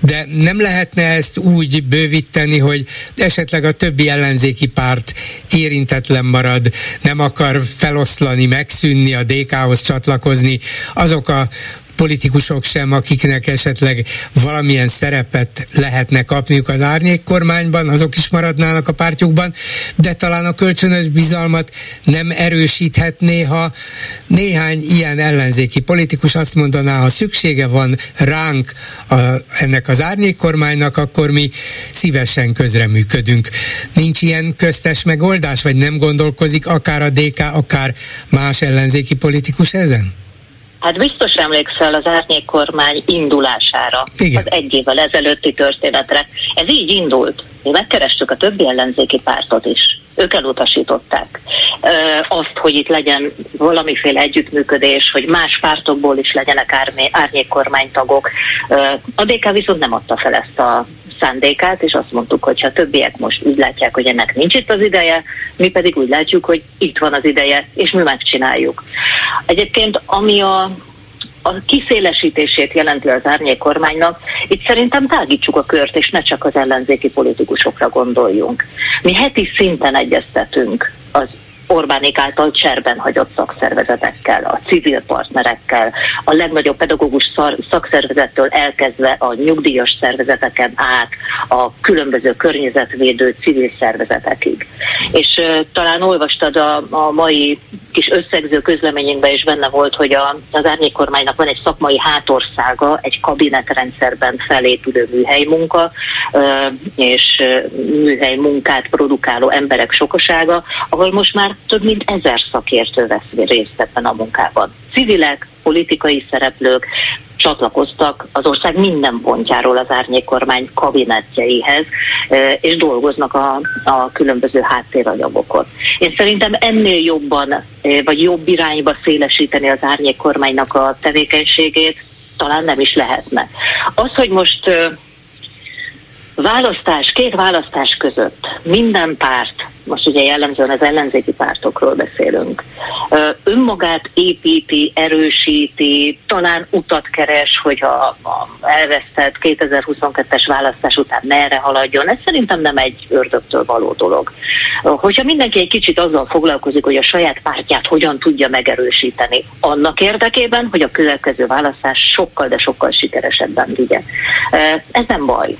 de nem lehetne ezt úgy bővíteni, hogy esetleg a többi ellenzéki párt érintetlen marad, nem akar feloszlani, megszűnni, a DK-hoz csatlakozni, azok a politikusok sem, akiknek esetleg valamilyen szerepet lehetne kapniuk az árnyék kormányban, azok is maradnának a pártjukban, de talán a kölcsönös bizalmat nem erősíthetné, ha néhány ilyen ellenzéki politikus azt mondaná, ha szüksége van ránk a, ennek az árnyék kormánynak, akkor mi szívesen közreműködünk. Nincs ilyen köztes megoldás, vagy nem gondolkozik akár a DK, akár más ellenzéki politikus ezen? Hát biztos emlékszel az árnyék kormány indulására, Igen. az egy évvel ezelőtti történetre. Ez így indult. Mi megkerestük a többi ellenzéki pártot is. Ők elutasították azt, hogy itt legyen valamiféle együttműködés, hogy más pártokból is legyenek árnyék kormánytagok. A DK viszont nem adta fel ezt a szándékát, és azt mondtuk, hogy ha többiek most úgy látják, hogy ennek nincs itt az ideje, mi pedig úgy látjuk, hogy itt van az ideje, és mi megcsináljuk. Egyébként, ami a a kiszélesítését jelenti az árnyék kormánynak, itt szerintem tágítsuk a kört, és ne csak az ellenzéki politikusokra gondoljunk. Mi heti szinten egyeztetünk az Orbánék által cserben hagyott szakszervezetekkel, a civil partnerekkel, a legnagyobb pedagógus szakszervezettől elkezdve a nyugdíjas szervezeteken át a különböző környezetvédő civil szervezetekig. És uh, talán olvastad a, a mai kis összegző közleményünkben is benne volt, hogy a, az árnyékkormánynak van egy szakmai hátországa, egy kabinetrendszerben felépülő műhelymunka, és műhely munkát produkáló emberek sokasága, ahol most már több mint ezer szakértő vesz részt ebben a munkában. Civilek, politikai szereplők csatlakoztak az ország minden pontjáról az árnyékkormány kabinetjeihez, és dolgoznak a, a különböző háttéranyagokon. Én szerintem ennél jobban, vagy jobb irányba szélesíteni az árnyékkormánynak a tevékenységét talán nem is lehetne. Az, hogy most választás, két választás között minden párt most ugye jellemzően az ellenzéki pártokról beszélünk, önmagát építi, erősíti, talán utat keres, hogyha elvesztett 2022-es választás után merre haladjon. Ez szerintem nem egy ördögtől való dolog. Hogyha mindenki egy kicsit azzal foglalkozik, hogy a saját pártját hogyan tudja megerősíteni, annak érdekében, hogy a következő választás sokkal, de sokkal sikeresebben vigye. Ez nem baj.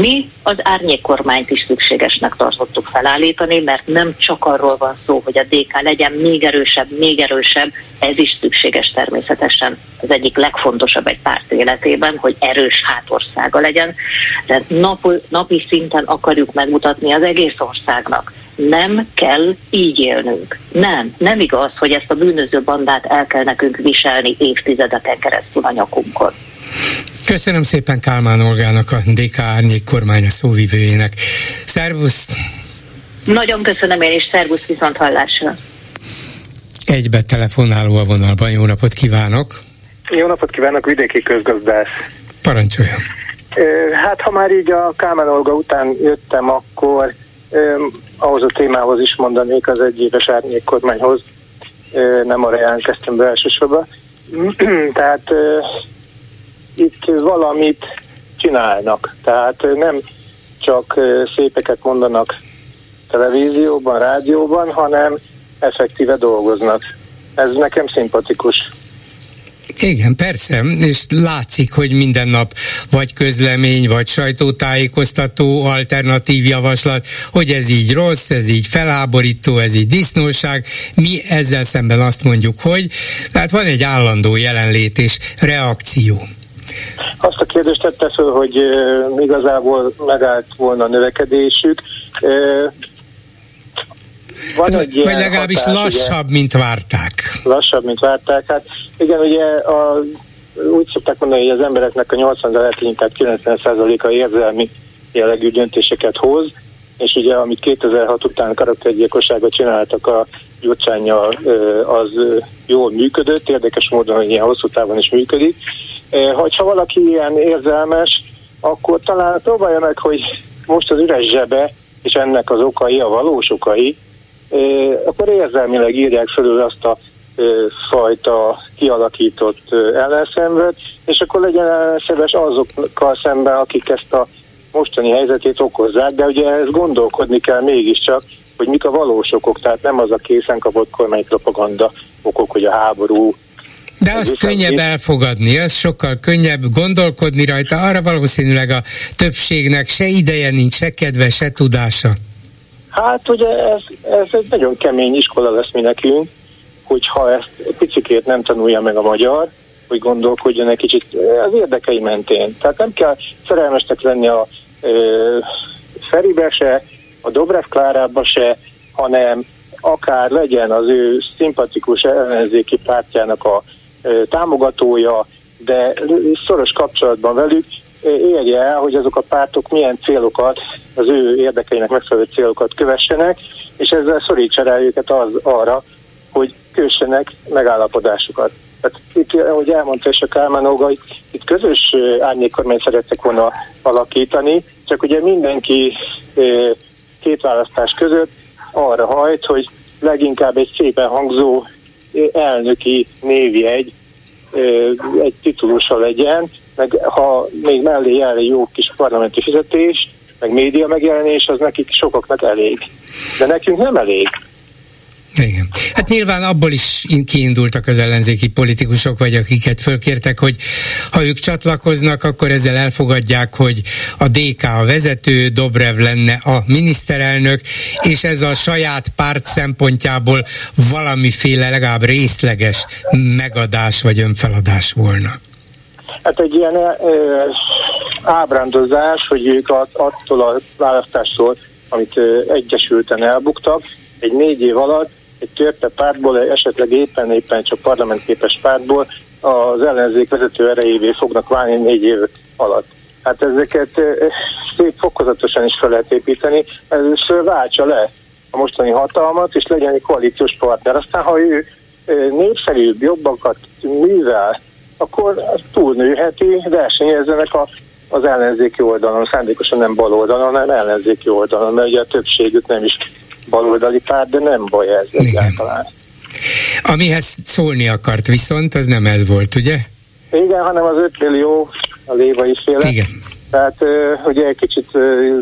Mi az árnyék kormányt is szükségesnek tartottuk felállítani, mert nem csak arról van szó, hogy a DK legyen még erősebb, még erősebb, ez is szükséges természetesen. Az egyik legfontosabb egy párt életében, hogy erős hátországa legyen, de nap, napi szinten akarjuk megmutatni az egész országnak, nem kell így élnünk. Nem, nem igaz, hogy ezt a bűnöző bandát el kell nekünk viselni évtizedeken keresztül a nyakunkon. Köszönöm szépen Kálmán Olgának, a DK Árnyék kormánya szóvivőjének. Szervusz! Nagyon köszönöm én is, szervusz viszont hallásra. Egybe telefonáló a vonalban, jó napot kívánok! Jó napot kívánok, vidéki közgazdász. Parancsoljon! Hát ha már így a Kálmán Olga után jöttem, akkor ahhoz a témához is mondanék az egyéves árnyék kormányhoz, nem arra jelentkeztem be elsősorban. Tehát itt valamit csinálnak. Tehát nem csak szépeket mondanak televízióban, rádióban, hanem effektíve dolgoznak. Ez nekem szimpatikus. Igen, persze, és látszik, hogy minden nap vagy közlemény, vagy sajtótájékoztató, alternatív javaslat, hogy ez így rossz, ez így felháborító, ez így disznóság. Mi ezzel szemben azt mondjuk, hogy tehát van egy állandó jelenlét és reakció. Azt a kérdést tette föl, hogy uh, igazából megállt volna a növekedésük. Uh, van hát, egy vagy legalábbis hatás, lassabb, ugye, mint várták. Lassabb, mint várták. Hát igen, ugye a, úgy szokták mondani, hogy az embereknek a 80 lehet inkább 90%-a érzelmi jellegű döntéseket hoz, és ugye amit 2006 után karaktergyilkosságot csináltak a Gyurcsánya, az jól működött, érdekes módon, hogy ilyen hosszú távon is működik. Hogyha valaki ilyen érzelmes, akkor talán próbálja meg, hogy most az üres zsebe, és ennek az okai, a valós okai, akkor érzelmileg írják felül azt a fajta kialakított ellenszenvet, és akkor legyen ellenszenves azokkal szemben, akik ezt a mostani helyzetét okozzák, de ugye ez gondolkodni kell mégiscsak, hogy mik a valós okok, tehát nem az a készen kapott kormánypropaganda okok, hogy a háború de az könnyebb elfogadni, az sokkal könnyebb gondolkodni rajta, arra valószínűleg a többségnek se ideje nincs, se kedve, se tudása. Hát ugye ez, ez egy nagyon kemény iskola lesz mi nekünk, hogyha ezt picikét nem tanulja meg a magyar, hogy gondolkodjon egy kicsit az érdekei mentén. Tehát nem kell szerelmesnek lenni a ö, Feribe se, a Dobrev Klárába se, hanem akár legyen az ő szimpatikus ellenzéki pártjának a támogatója, de szoros kapcsolatban velük, érje el, hogy azok a pártok milyen célokat, az ő érdekeinek megfelelő célokat kövessenek, és ezzel szorítsa rá őket az, arra, hogy kössenek megállapodásokat. Tehát itt, ahogy elmondta és a Kálmán itt közös árnyékkormányt szerettek volna alakítani, csak ugye mindenki két választás között arra hajt, hogy leginkább egy szépen hangzó elnöki névjegy egy titulusa legyen, meg ha még mellé jár egy jó kis parlamenti fizetés, meg média megjelenés, az nekik sokaknak elég. De nekünk nem elég. Igen. Hát nyilván abból is kiindultak az ellenzéki politikusok, vagy akiket fölkértek, hogy ha ők csatlakoznak, akkor ezzel elfogadják, hogy a DK a vezető, Dobrev lenne a miniszterelnök, és ez a saját párt szempontjából valamiféle legalább részleges megadás vagy önfeladás volna. Hát egy ilyen ábrándozás, hogy ők attól a választástól, amit ö, egyesülten elbuktak, egy négy év alatt egy törpe pártból, esetleg éppen éppen csak parlamentképes pártból az ellenzék vezető erejévé fognak válni négy év alatt. Hát ezeket szép fokozatosan is fel lehet építeni, először váltsa le a mostani hatalmat, és legyen egy koalíciós partner. Aztán, ha ő népszerűbb, jobbakat művel, akkor túlnőheti, versenyezzenek a, az ellenzéki oldalon, szándékosan nem bal oldalon, hanem ellenzéki oldalon, mert ugye a többségük nem is baloldali párt, de nem baj ez Igen. egyáltalán. Amihez szólni akart viszont, az nem ez volt, ugye? Igen, hanem az 5 millió a lévai féle. Igen. Tehát ugye egy kicsit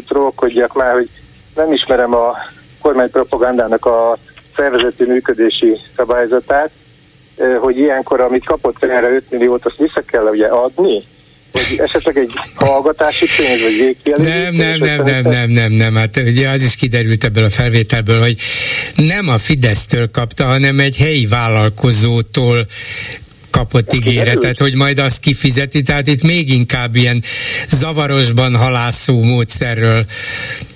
trollkodjak már, hogy nem ismerem a kormánypropagandának a szervezeti működési szabályzatát, hogy ilyenkor, amit kapott erre 5 milliót, azt vissza kell ugye adni? Esetleg egy hallgatási pénz, vagy végkielégítés? Nem, nem, nem, nem, nem, nem, nem, hát ugye az is kiderült ebből a felvételből, hogy nem a Fidesztől kapta, hanem egy helyi vállalkozótól kapott ígéretet, hogy majd azt kifizeti, tehát itt még inkább ilyen zavarosban halászó módszerről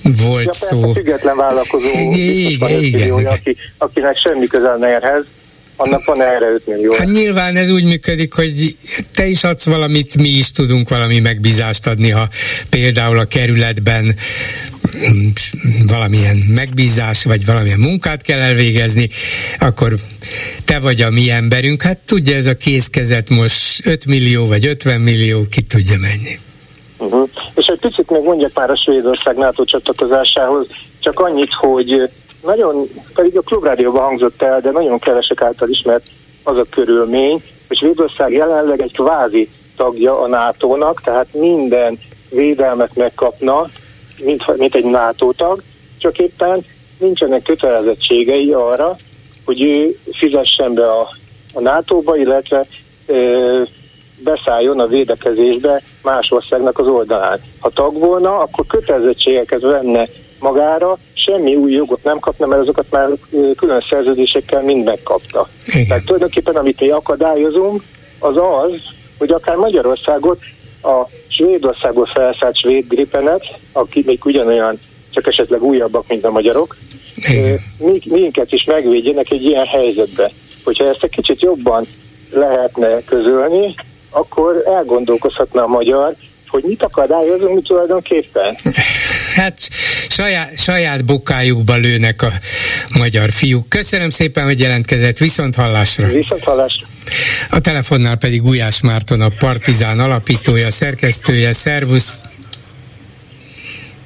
volt ja, szó. Független vállalkozó, igen, igen, igen. Aki, akinek semmi közel nerhez, annak van erre 5 millió. Hát nyilván ez úgy működik, hogy te is adsz valamit, mi is tudunk valami megbízást adni, ha például a kerületben mm, valamilyen megbízás, vagy valamilyen munkát kell elvégezni, akkor te vagy a mi emberünk. Hát tudja ez a kézkezet most 5 millió, vagy 50 millió, ki tudja mennyi. Uh-huh. És egy picit még mondjak már a Svédország NATO csatlakozásához, csak annyit, hogy nagyon, pedig a klubrádióban hangzott el, de nagyon kevesek által ismert az a körülmény, hogy Svédország jelenleg egy kvázi tagja a NATO-nak, tehát minden védelmet megkapna, mint, mint egy NATO tag, csak éppen nincsenek kötelezettségei arra, hogy ő fizessen be a, a NATO-ba, illetve ö, beszálljon a védekezésbe más országnak az oldalán. Ha tag volna, akkor kötelezettségeket venne magára, semmi új jogot nem kapna, mert azokat már külön szerződésekkel mind megkapta. Igen. Tehát tulajdonképpen amit mi akadályozunk, az az, hogy akár Magyarországot a Svédországból felszállt svéd gripenet, akik még ugyanolyan, csak esetleg újabbak, mint a magyarok, mi, minket is megvédjenek egy ilyen helyzetbe. Hogyha ezt egy kicsit jobban lehetne közölni, akkor elgondolkozhatna a magyar, hogy mit akadályozunk mi tulajdonképpen. Hát saját, saját bokájukba lőnek a magyar fiúk. Köszönöm szépen, hogy jelentkezett. Viszont hallásra. Viszont hallásra. A telefonnál pedig Gulyás Márton, a Partizán alapítója, szerkesztője. Szervusz!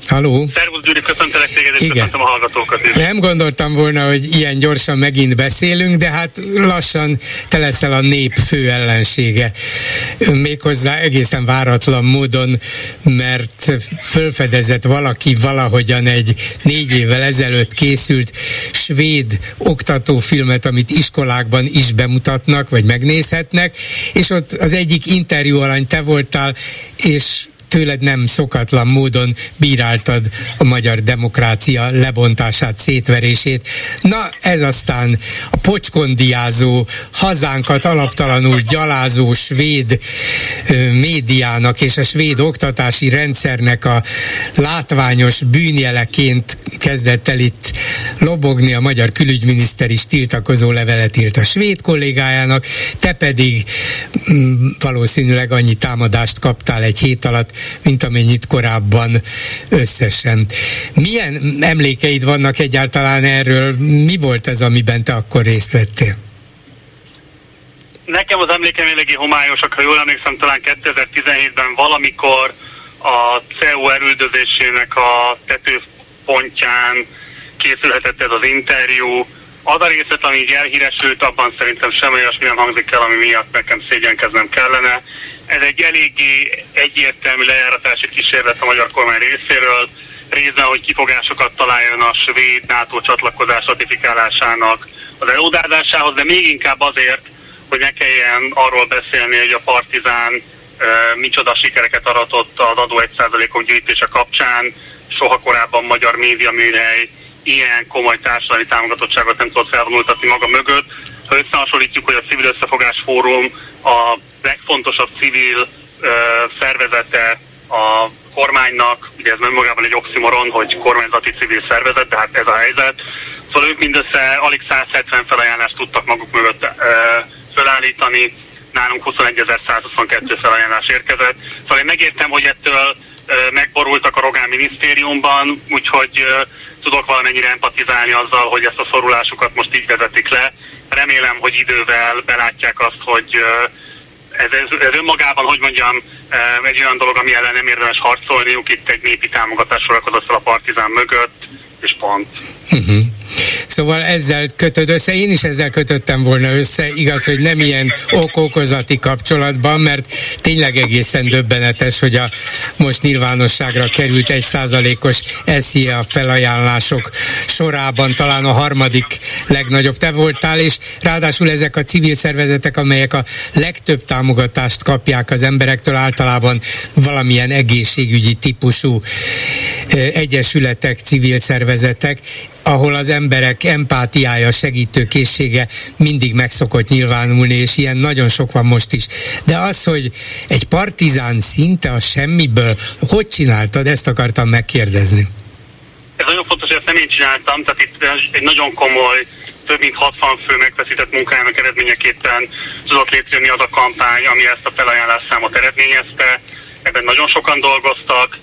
Halló? Szervusz Gyuri, köszöntelek téged, és Igen. köszöntöm a hallgatókat is. Nem gondoltam volna, hogy ilyen gyorsan megint beszélünk, de hát lassan te leszel a nép fő ellensége. Méghozzá egészen váratlan módon, mert fölfedezett valaki valahogyan egy négy évvel ezelőtt készült svéd oktatófilmet, amit iskolákban is bemutatnak, vagy megnézhetnek, és ott az egyik interjú alany te voltál, és tőled nem szokatlan módon bíráltad a magyar demokrácia lebontását, szétverését. Na, ez aztán a pocskondiázó, hazánkat alaptalanul gyalázó svéd médiának és a svéd oktatási rendszernek a látványos bűnjeleként kezdett el itt lobogni a magyar külügyminiszter is tiltakozó levelet írt a svéd kollégájának, te pedig mm, valószínűleg annyi támadást kaptál egy hét alatt, mint amennyit korábban összesen. Milyen emlékeid vannak egyáltalán erről? Mi volt ez, amiben te akkor részt vettél? Nekem az emlékeim eléggé homályosak, ha jól emlékszem, talán 2017-ben valamikor a CEU elüldözésének a tetőpontján készülhetett ez az interjú. Az a részlet, ami így elhíresült, abban szerintem semmi olyasmi nem hangzik el, ami miatt nekem szégyenkeznem kellene. Ez egy eléggé egyértelmű lejáratási kísérlet a magyar kormány részéről, részben, hogy kifogásokat találjon a svéd NATO csatlakozás ratifikálásának az elódázásához, de még inkább azért, hogy ne kelljen arról beszélni, hogy a partizán uh, micsoda sikereket aratott az adó 1%-ok gyűjtése kapcsán, soha korábban magyar média műhely ilyen komoly társadalmi támogatottságot nem tudott felvonultatni maga mögött. Ha összehasonlítjuk, hogy a Civil Összefogás Fórum a legfontosabb civil uh, szervezete a kormánynak, ugye ez nem magában egy oximoron, hogy kormányzati civil szervezet, de hát ez a helyzet. Szóval ők mindössze alig 170 felajánlást tudtak maguk mögött uh, felállítani, nálunk 21.122 felajánlás érkezett. Szóval én megértem, hogy ettől megborultak a Rogán minisztériumban, úgyhogy tudok valamennyire empatizálni azzal, hogy ezt a szorulásukat most így vezetik le. Remélem, hogy idővel belátják azt, hogy ez, ez, ez önmagában, hogy mondjam, egy olyan dolog, ami ellen nem érdemes harcolniuk, itt egy népi támogatás sorakozott a partizán mögött, és pont. Uh-huh. Szóval ezzel kötöd össze, én is ezzel kötöttem volna össze, igaz, hogy nem ilyen okokozati kapcsolatban, mert tényleg egészen döbbenetes, hogy a most nyilvánosságra került egy százalékos SZIA felajánlások sorában. Talán a harmadik legnagyobb te voltál, és ráadásul ezek a civil szervezetek, amelyek a legtöbb támogatást kapják az emberektől, általában valamilyen egészségügyi típusú egyesületek, civil szervezetek, ahol az emberek empátiája, segítőkészsége mindig meg szokott nyilvánulni, és ilyen nagyon sok van most is. De az, hogy egy partizán szinte a semmiből, hogy csináltad, ezt akartam megkérdezni. Ez nagyon fontos, hogy ezt nem én csináltam, tehát itt egy nagyon komoly több mint 60 fő megfeszített munkájának eredményeképpen tudott létrejönni az a kampány, ami ezt a felajánlás számot eredményezte. Ebben nagyon sokan dolgoztak,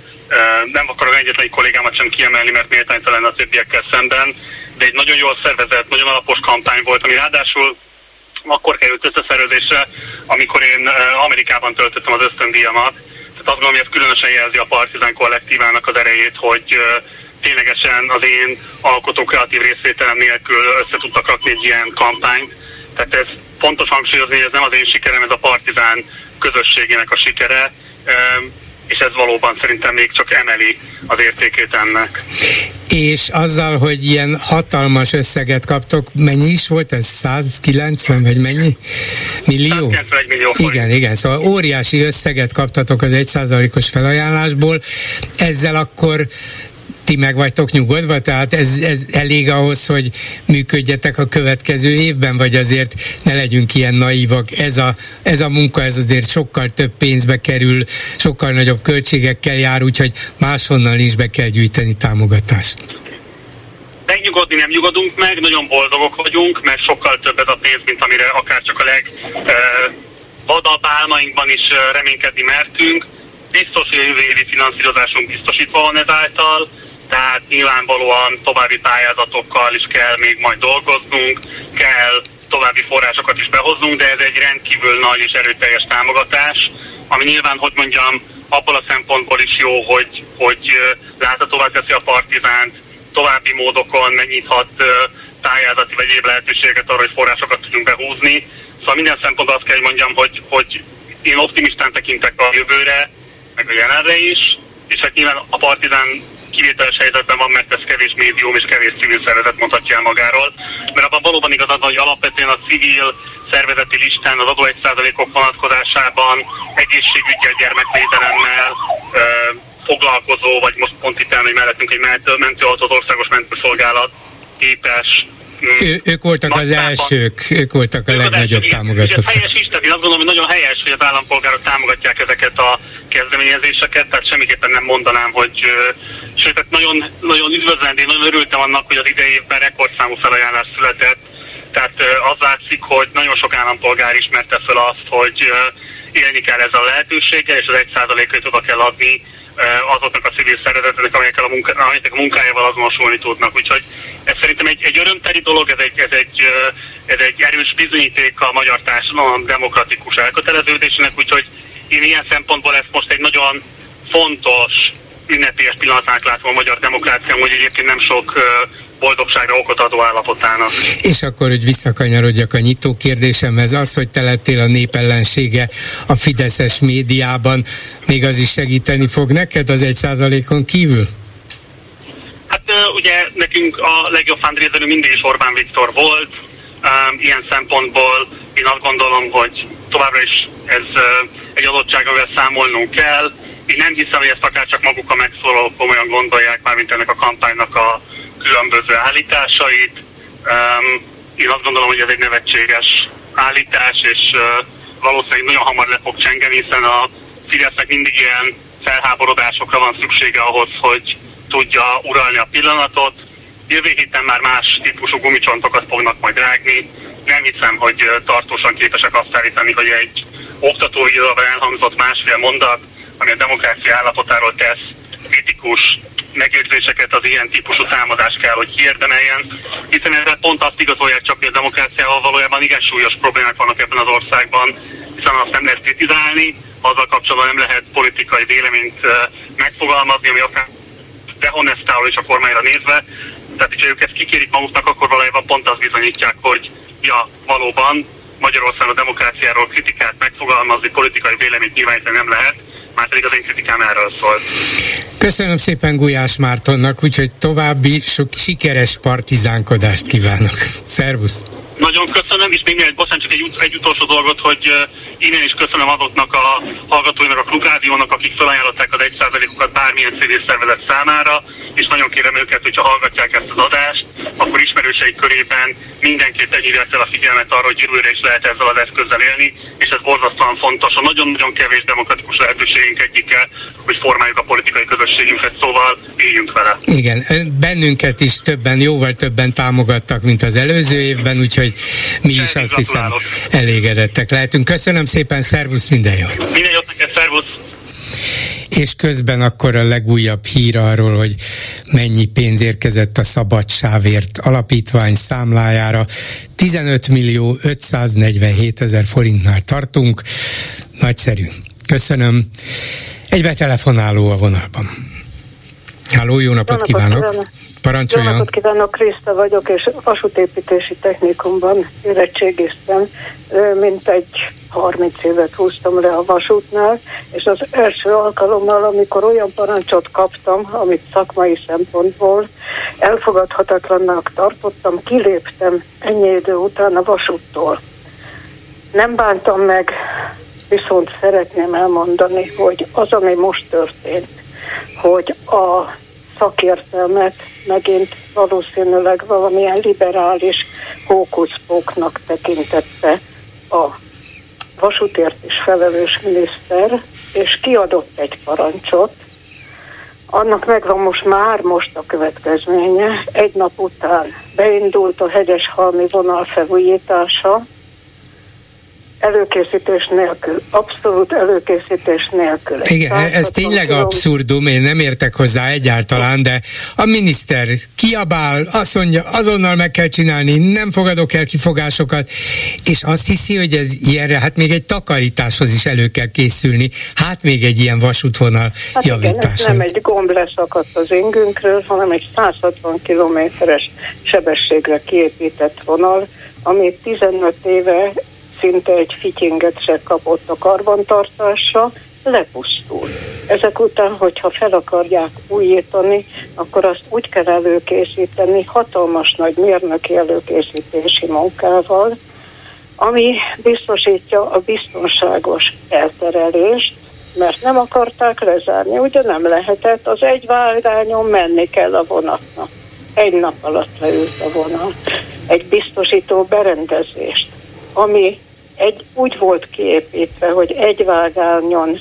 nem akarok egyetlen kollégámat sem kiemelni, mert méltánytalan a többiekkel szemben, de egy nagyon jól szervezett, nagyon alapos kampány volt, ami ráadásul akkor került összeszervezésre, amikor én Amerikában töltöttem az ösztöndíjamat. Tehát azt gondolom, hogy ez különösen jelzi a Partizán kollektívának az erejét, hogy ténylegesen az én alkotó kreatív részvételem nélkül össze tudtak rakni egy ilyen kampányt. Tehát ez fontos hangsúlyozni, hogy ez nem az én sikerem, ez a Partizán közösségének a sikere és ez valóban szerintem még csak emeli az értékét ennek. És azzal, hogy ilyen hatalmas összeget kaptok, mennyi is volt ez? 190 vagy mennyi? Millió? 191 millió forint. Igen, igen, szóval óriási összeget kaptatok az egy százalékos felajánlásból. Ezzel akkor ti meg vagytok nyugodva, tehát ez, ez elég ahhoz, hogy működjetek a következő évben, vagy azért ne legyünk ilyen naívak. Ez a, ez a munka, ez azért sokkal több pénzbe kerül, sokkal nagyobb költségekkel jár, úgyhogy máshonnan is be kell gyűjteni támogatást. Megnyugodni nem nyugodunk meg, nagyon boldogok vagyunk, mert sokkal több ez a pénz, mint amire akár csak a leg uh, vadabb álmainkban is reménykedni mertünk. Biztos, hogy a jövő évi finanszírozásunk biztosítva van ezáltal, tehát nyilvánvalóan további pályázatokkal is kell még majd dolgoznunk, kell további forrásokat is behoznunk, de ez egy rendkívül nagy és erőteljes támogatás, ami nyilván, hogy mondjam, abból a szempontból is jó, hogy, hogy láthatóvá teszi a partizánt, további módokon megnyithat pályázati vagy egyéb lehetőséget arra, hogy forrásokat tudjunk behúzni. Szóval minden szempontból azt kell, hogy mondjam, hogy, hogy én optimistán tekintek a jövőre, meg a jelenre is, és hát nyilván a partizán kivételes helyzetben van, mert ez kevés médium és kevés civil szervezet mondhatja el magáról. Mert abban valóban igazad van, hogy alapvetően a civil szervezeti listán az adó 1%-ok vonatkozásában egészségügyel, gyermekvédelemmel, foglalkozó, vagy most pont itt elmegy mellettünk egy mentő, mentőautó, az országos mentőszolgálat képes ő, ők voltak az elsők, ők voltak a ők legnagyobb támogatók. Ez helyes is, tehát én azt gondolom, hogy nagyon helyes, hogy az állampolgárok támogatják ezeket a kezdeményezéseket, tehát semmiképpen nem mondanám, hogy sőt, tehát nagyon, nagyon üdvözlendő, nagyon örültem annak, hogy az idei évben rekordszámú felajánlás született, tehát az látszik, hogy nagyon sok állampolgár ismerte fel azt, hogy élni kell ezzel a lehetőséggel, és az egy százalékot oda kell adni azoknak a civil szervezeteknek, amelyekkel a, munka, amelyek a munkájával azonosulni tudnak. Úgyhogy ez szerintem egy, egy örömteli dolog, ez egy, ez, egy, ez egy erős bizonyíték a magyar társadalom demokratikus elköteleződésének, úgyhogy én ilyen szempontból ezt most egy nagyon fontos ünnepélyes pillanatnak látom a magyar demokrácia, hogy egyébként nem sok boldogságra okot adó állapotának. És akkor, hogy visszakanyarodjak a nyitó kérdésemhez, az, hogy te lettél a népellensége a fideszes médiában, még az is segíteni fog neked az egy százalékon kívül? Hát ugye nekünk a legjobb fundraiser mindig is Orbán Viktor volt, ilyen szempontból én azt gondolom, hogy továbbra is ez egy adottság, amivel számolnunk kell. Én nem hiszem, hogy ezt akár csak maguk a megszólalók komolyan gondolják, mármint ennek a kampánynak a különböző állításait. Én azt gondolom, hogy ez egy nevetséges állítás, és valószínűleg nagyon hamar le fog csengeni, hiszen a Fidesznek mindig ilyen felháborodásokra van szüksége ahhoz, hogy tudja uralni a pillanatot. Jövő héten már más típusú gumicsontokat fognak majd rágni. Nem hiszem, hogy tartósan képesek azt állítani, hogy egy oktatói elhangzott másfél mondat, ami a demokrácia állapotáról tesz kritikus megjegyzéseket az ilyen típusú támadás kell, hogy kiérdemeljen, hiszen ezzel pont azt igazolják csak, hogy a demokráciával valójában igen súlyos problémák vannak ebben az országban, hiszen azt nem lehet kritizálni, azzal kapcsolatban nem lehet politikai véleményt megfogalmazni, ami akár dehonestáló is a kormányra nézve. Tehát, hogyha ők ezt kikérik maguknak, akkor valójában pont azt bizonyítják, hogy ja, valóban Magyarországon a demokráciáról kritikát megfogalmazni, politikai véleményt nyilvánítani nem lehet, már pedig az én kritikám erről szólt. Köszönöm szépen Gulyás Mártonnak, úgyhogy további sok sikeres partizánkodást kívánok. Szervusz! Nagyon köszönöm, és még egy, bocsánat, csak egy, egy utolsó dolgot, hogy innen is köszönöm azoknak a hallgatóinak, a klubrádiónak, akik felajánlották az 1%-ukat bármilyen civil szervezet számára, és nagyon kérem őket, hogyha hallgatják ezt az adást, akkor ismerőseik körében mindenképp tegyék el a figyelmet arra, hogy jövőre is lehet ezzel az eszközzel élni, és ez borzasztóan fontos, a nagyon-nagyon kevés demokratikus lehetőségünk egyike, hogy formáljuk a politikai közösségünket, szóval éljünk vele. Igen, bennünket is többen, jóval többen támogattak, mint az előző évben, úgyhogy mi is azt hiszem elégedettek lehetünk. Köszönöm szépen, szervusz, minden jót! Minden jót neked, szervusz! és közben akkor a legújabb hír arról, hogy mennyi pénz érkezett a Szabadsávért alapítvány számlájára. 15 millió 547 ezer forintnál tartunk. Nagyszerű. Köszönöm. Egy betelefonáló a vonalban. Háló, jó napot jó kívánok! kívánok. Parancsoljon! Jó napot kívánok, Kriszta vagyok, és vasútépítési technikumban érettségiztem, mint egy 30 évet húztam le a vasútnál, és az első alkalommal, amikor olyan parancsot kaptam, amit szakmai szempontból elfogadhatatlannak tartottam, kiléptem ennyi idő után a vasúttól. Nem bántam meg, viszont szeretném elmondani, hogy az, ami most történt, hogy a szakértelmet megint valószínűleg valamilyen liberális hókuszpóknak tekintette a vasútért is felelős miniszter, és kiadott egy parancsot, annak megvan most már most a következménye. Egy nap után beindult a hegyes-halmi vonal felújítása, előkészítés nélkül, abszolút előkészítés nélkül. Igen, ez tényleg abszurdum, én nem értek hozzá egyáltalán, de a miniszter kiabál, azt mondja, azonnal meg kell csinálni, nem fogadok el kifogásokat, és azt hiszi, hogy ez ilyenre, hát még egy takarításhoz is elő kell készülni, hát még egy ilyen vasútvonal hát javítása. Igen, nem egy gomb leszakadt az ingünkről, hanem egy 160 kilométeres sebességre kiépített vonal, ami 15 éve szinte egy fityinget se kapott a karbantartásra, lepusztul. Ezek után, hogyha fel akarják újítani, akkor azt úgy kell előkészíteni, hatalmas nagy mérnöki előkészítési munkával, ami biztosítja a biztonságos elterelést, mert nem akarták lezárni, ugye nem lehetett, az egy vágányon menni kell a vonatnak. Egy nap alatt leült a vonat. Egy biztosító berendezést, ami egy, úgy volt kiépítve, hogy egy vágányon,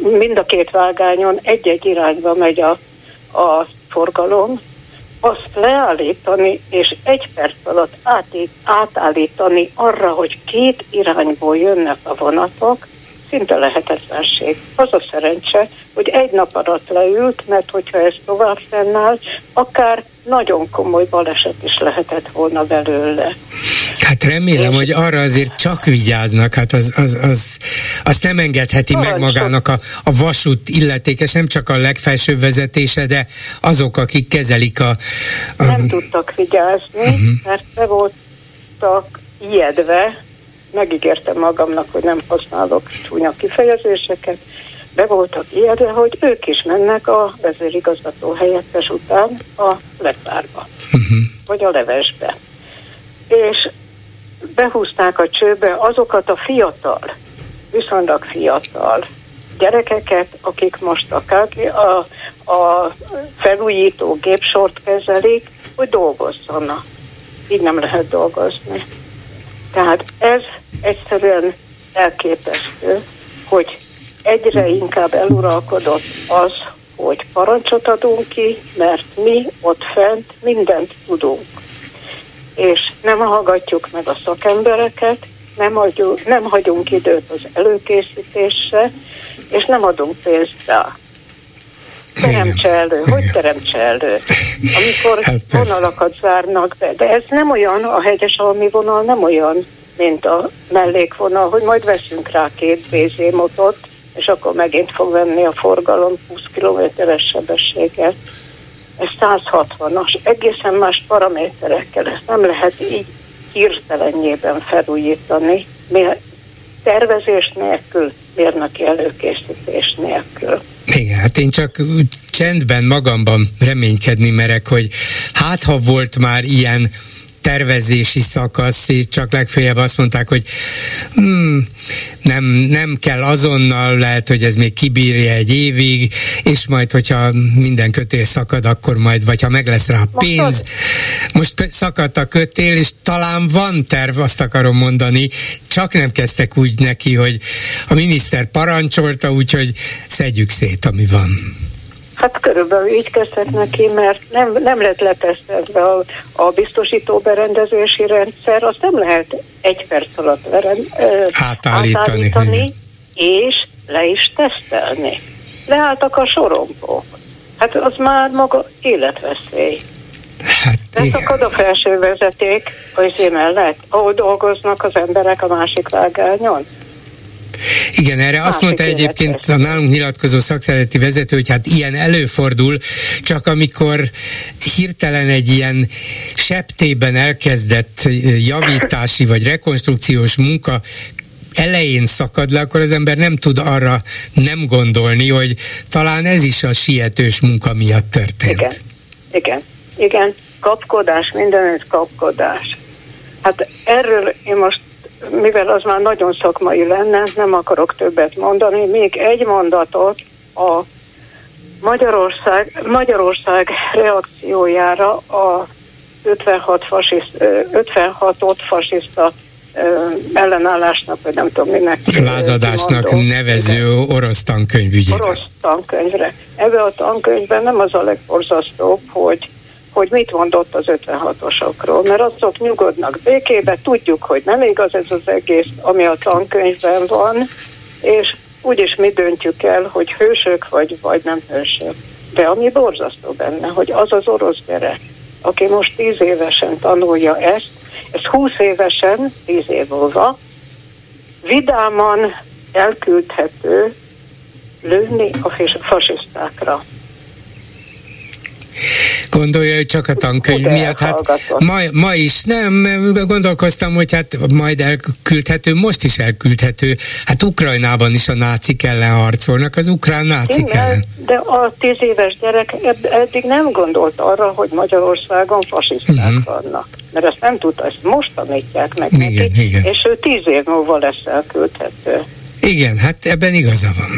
mind a két vágányon egy-egy irányba megy a, a forgalom, azt leállítani és egy perc alatt átít, átállítani arra, hogy két irányból jönnek a vonatok, szinte lehetetlenség. Az a szerencse, hogy egy nap alatt leült, mert hogyha ez tovább fennáll, akár nagyon komoly baleset is lehetett volna belőle. Hát remélem, hogy arra azért csak vigyáznak, hát az, az, az azt nem engedheti Arra meg magának a, a vasút illetékes, nem csak a legfelsőbb vezetése, de azok, akik kezelik a... a... Nem tudtak vigyázni, uh-huh. mert be voltak ijedve, megígértem magamnak, hogy nem használok csúnya kifejezéseket, be voltak ijedve, hogy ők is mennek a vezérigazgató helyettes után a lepárba, uh-huh. vagy a levesbe. És behúzták a csőbe azokat a fiatal, viszonylag fiatal gyerekeket, akik most a, a, a felújító gépsort kezelik, hogy dolgozzanak. Így nem lehet dolgozni. Tehát ez egyszerűen elképesztő, hogy egyre inkább eluralkodott az, hogy parancsot adunk ki, mert mi ott fent mindent tudunk. És nem hallgatjuk meg a szakembereket, nem, adjuk, nem hagyunk időt az előkészítésre, és nem adunk pénzt rá. Teremtse elő, Igen. hogy teremtse elő? Amikor hát vonalakat zárnak be, de ez nem olyan, a hegyes almi vonal nem olyan, mint a mellékvonal, hogy majd veszünk rá két motot, és akkor megint fog venni a forgalom 20 kilométeres sebességet. Ez 160-as, egészen más paraméterekkel, ezt nem lehet így hirtelenjében felújítani, tervezés nélkül, mérnöki előkészítés nélkül. Igen, hát én csak csendben magamban reménykedni merek, hogy hát ha volt már ilyen tervezési szakasz, csak legfeljebb azt mondták, hogy hmm, nem, nem kell azonnal, lehet, hogy ez még kibírja egy évig, és majd, hogyha minden kötél szakad, akkor majd, vagy ha meg lesz rá a pénz. Most szakadt a kötél, és talán van terv, azt akarom mondani, csak nem kezdtek úgy neki, hogy a miniszter parancsolta, úgyhogy szedjük szét, ami van. Hát körülbelül így kezdett neki, mert nem, nem lett letesztelve a, a biztosító berendezési rendszer, azt nem lehet egy perc alatt veren, ö, átállítani, átállítani és le is tesztelni. Leálltak a sorompók. Hát az már maga életveszély. Hát, Leszakad a felső vezeték az mellett, ahol dolgoznak az emberek a másik vágányon. Igen, erre azt mondta egyébként a nálunk nyilatkozó szakszereti vezető, hogy hát ilyen előfordul, csak amikor hirtelen egy ilyen septében elkezdett javítási vagy rekonstrukciós munka elején szakad le, akkor az ember nem tud arra nem gondolni, hogy talán ez is a sietős munka miatt történt. Igen, igen, igen. Kapkodás, mindenütt kapkodás. Hát erről én most mivel az már nagyon szakmai lenne, nem akarok többet mondani, még egy mondatot a Magyarország, Magyarország reakciójára a 56 fasiszt, 56-ot fasiszta ellenállásnak, vagy nem tudom minek. Lázadásnak nevező orosz tankönyv ügyében. Orosz tankönyvre. Ebben a tankönyvben nem az a legborzasztóbb, hogy hogy mit mondott az 56-osokról, mert azok nyugodnak békébe, tudjuk, hogy nem igaz ez az egész, ami a tankönyvben van, és úgyis mi döntjük el, hogy hősök vagy, vagy nem hősök. De ami borzasztó benne, hogy az az orosz gyerek, aki most tíz évesen tanulja ezt, ez húsz évesen, tíz év múlva, vidáman elküldhető lőni a fasisztákra. Gondolja, hogy csak a tankönyv miatt. Hát ma, ma is nem, gondolkoztam, hogy hát majd elküldhető, most is elküldhető. Hát Ukrajnában is a nácik ellen harcolnak, az ukrán nácik Igen, ellen. De a tíz éves gyerek eddig nem gondolt arra, hogy Magyarországon fasiszták uh-huh. vannak. Mert ezt nem tudta, ezt most tanítják meg igen, neki, igen. és ő tíz év múlva lesz elküldhető. Igen, hát ebben igaza van.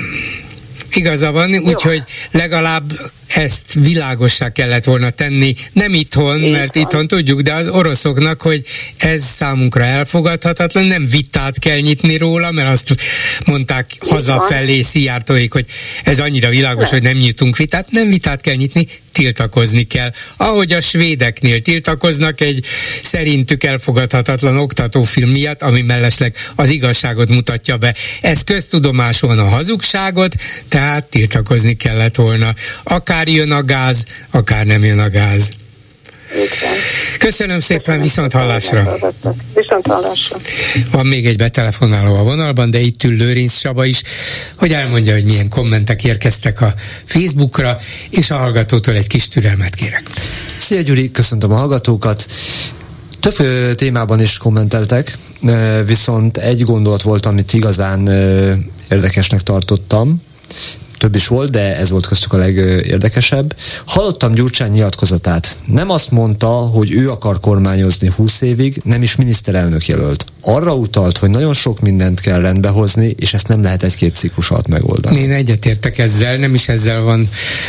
Igaza van, úgyhogy legalább ezt világossá kellett volna tenni, nem itthon, Így mert van. itthon tudjuk, de az oroszoknak, hogy ez számunkra elfogadhatatlan, nem vitát kell nyitni róla, mert azt mondták Így hazafelé Szijjártóik, hogy ez annyira világos, hogy nem nyitunk vitát, nem vitát kell nyitni, tiltakozni kell. Ahogy a svédeknél tiltakoznak egy szerintük elfogadhatatlan oktatófilm miatt, ami mellesleg az igazságot mutatja be. Ez köztudomás van a hazugságot, tehát tiltakozni kellett volna. Akár jön a gáz, akár nem jön a gáz. Köszönöm szépen, Köszönöm viszont hallásra. Viszont hallásra. Van még egy betelefonáló a vonalban, de itt ül Lőrinc Saba is, hogy elmondja, hogy milyen kommentek érkeztek a Facebookra, és a hallgatótól egy kis türelmet kérek. Szia Gyuri, köszöntöm a hallgatókat. Több témában is kommenteltek, viszont egy gondolat volt, amit igazán érdekesnek tartottam, több is volt, de ez volt köztük a legérdekesebb. Hallottam Gyurcsány nyilatkozatát. Nem azt mondta, hogy ő akar kormányozni 20 évig, nem is miniszterelnök jelölt. Arra utalt, hogy nagyon sok mindent kell rendbehozni, és ezt nem lehet egy-két ciklus alatt megoldani. Én egyetértek ezzel, nem is ezzel van,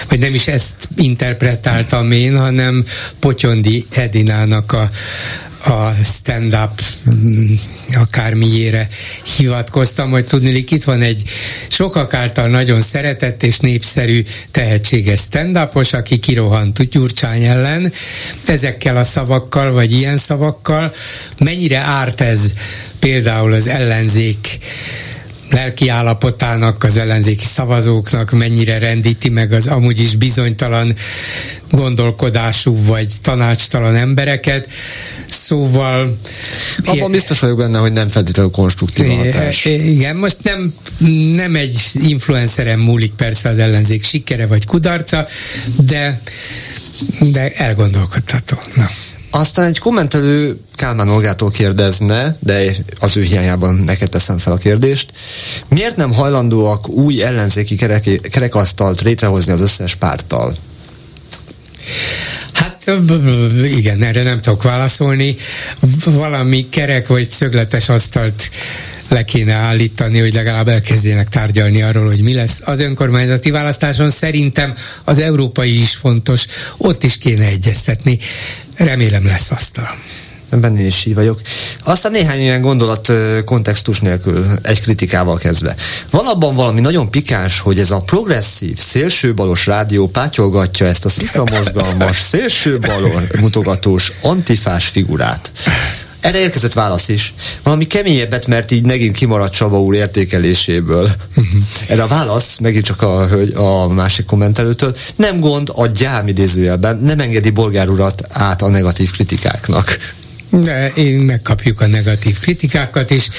vagy nem is ezt interpretáltam én, hanem Potyondi Edinának a a stand-up mm, akármiére hivatkoztam, hogy tudni, itt van egy sokak által nagyon szeretett és népszerű tehetséges stand aki kirohant Gyurcsány ellen. Ezekkel a szavakkal, vagy ilyen szavakkal mennyire árt ez például az ellenzék lelki állapotának, az ellenzéki szavazóknak mennyire rendíti meg az amúgy is bizonytalan gondolkodású vagy tanácstalan embereket. Szóval... Abban biztos vagyok benne, hogy nem feltétlenül konstruktív a hatás. Igen, most nem, nem egy influenceren múlik persze az ellenzék sikere vagy kudarca, de, de elgondolkodható. Na. Aztán egy kommentelő Kálmán Olgától kérdezne, de az ő hiányában neked teszem fel a kérdést. Miért nem hajlandóak új ellenzéki kerek, kerekasztalt létrehozni az összes párttal? Hát igen, erre nem tudok válaszolni. Valami kerek vagy szögletes asztalt le kéne állítani, hogy legalább elkezdjenek tárgyalni arról, hogy mi lesz az önkormányzati választáson. Szerintem az európai is fontos, ott is kéne egyeztetni. Remélem lesz asztal. Ebben én is így vagyok. Aztán néhány ilyen gondolat kontextus nélkül, egy kritikával kezdve. Van abban valami nagyon pikáns, hogy ez a progresszív, szélsőbalos rádió pátyolgatja ezt a szikramozgalmas, szélsőbalon mutogatós, antifás figurát. Erre érkezett válasz is. Valami keményebbet, mert így megint kimaradt Csaba úr értékeléséből. Erre a válasz, megint csak a, hölgy, a másik kommentelőtől, nem gond a gyám idézőjelben, nem engedi bolgár urat át a negatív kritikáknak de én megkapjuk a negatív kritikákat is.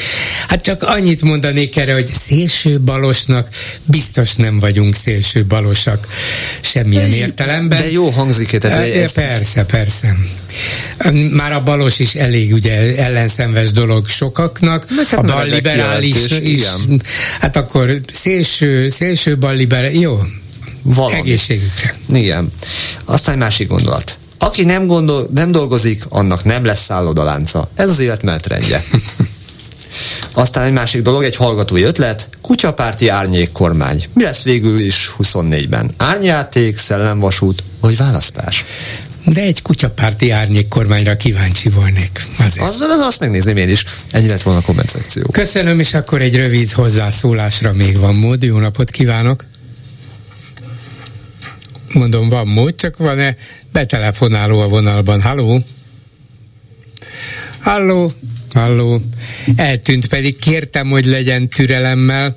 Hát csak annyit mondanék erre, hogy szélső balosnak biztos nem vagyunk szélső balosak semmilyen értelemben. De jó hangzik, tehát ezt... Persze, persze. Már a balos is elég ugye ellenszenves dolog sokaknak, a balliberális is, hát akkor szélső, szélső balliberális, jó, Valami. egészségükre. Igen. Aztán egy másik gondolat aki nem, gondol, nem dolgozik, annak nem lesz szállodalánca. Ez az élet menetrendje. Aztán egy másik dolog, egy hallgatói ötlet, kutyapárti árnyék kormány. Mi lesz végül is 24-ben? Árnyáték, szellemvasút vagy választás? De egy kutyapárti árnyék kormányra kíváncsi volnék. Azért. Azzal az azt megnézném én is. Ennyi lett volna a komment szekció. Köszönöm, és akkor egy rövid hozzászólásra még van mód. Jó napot kívánok! Mondom, van mód, csak van-e betelefonáló a vonalban. Halló? Halló? Halló? Eltűnt pedig, kértem, hogy legyen türelemmel.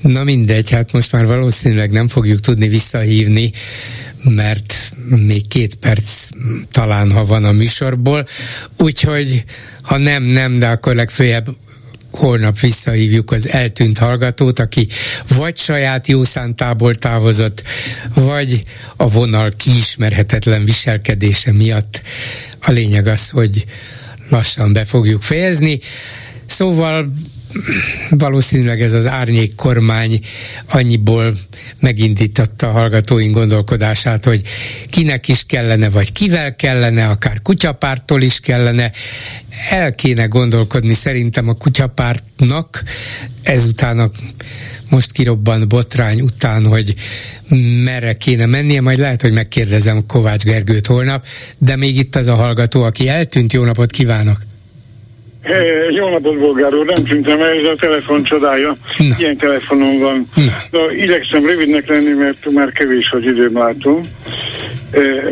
Na mindegy, hát most már valószínűleg nem fogjuk tudni visszahívni, mert még két perc talán, ha van a műsorból. Úgyhogy, ha nem, nem, de akkor legfőjebb holnap visszahívjuk az eltűnt hallgatót, aki vagy saját jószántából távozott, vagy a vonal kiismerhetetlen viselkedése miatt. A lényeg az, hogy lassan be fogjuk fejezni. Szóval valószínűleg ez az árnyék kormány annyiból megindította a hallgatóink gondolkodását, hogy kinek is kellene, vagy kivel kellene, akár kutyapártól is kellene. El kéne gondolkodni szerintem a kutyapártnak ezután a most kirobban botrány után, hogy merre kéne mennie, majd lehet, hogy megkérdezem Kovács Gergőt holnap, de még itt az a hallgató, aki eltűnt, jó napot kívánok! Jó napot, Bolgár úr, nem tűntem el, ez a telefon csodája. Na. Ilyen telefonom van. Na. De igyekszem rövidnek lenni, mert már kevés az időm látom.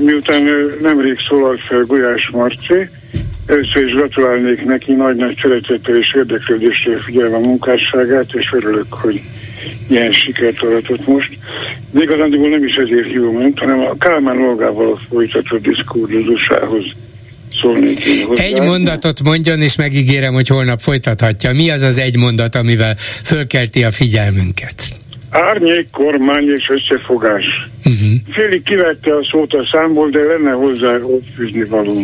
Miután nemrég szólalt fel Gulyás Marci, először is gratulálnék neki nagy-nagy szeretettel és érdeklődéssel figyelve a munkásságát, és örülök, hogy ilyen sikert aratott most. De igazándiból nem is ezért hívom hanem a Kálmán Olgával folytatott diszkurzusához egy mondatot mondjon, és megígérem, hogy holnap folytathatja. Mi az az egy mondat, amivel fölkelti a figyelmünket? Árnyék, kormány és összefogás. Uh-huh. Félig kivette a szót a számból, de lenne hozzá fűzni való.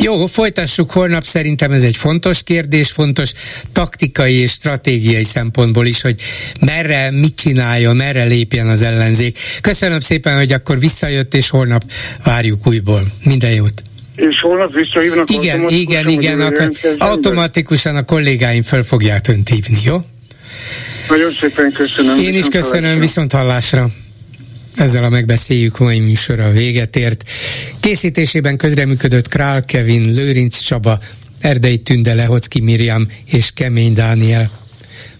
Jó, folytassuk holnap. Szerintem ez egy fontos kérdés, fontos taktikai és stratégiai szempontból is, hogy merre, mit csináljon, merre lépjen az ellenzék. Köszönöm szépen, hogy akkor visszajött, és holnap várjuk újból. Minden jót! És holnap visszahívnak Igen, igen, igen, akkor automatikusan a kollégáim föl fogják önt hívni, jó? Nagyon szépen köszönöm. Én is köszönöm, viszont hallásra. Ezzel a megbeszéljük mai műsora véget ért. Készítésében közreműködött Král Kevin, Lőrinc Csaba, Erdei Tünde, Lehocki Miriam és Kemény Dániel.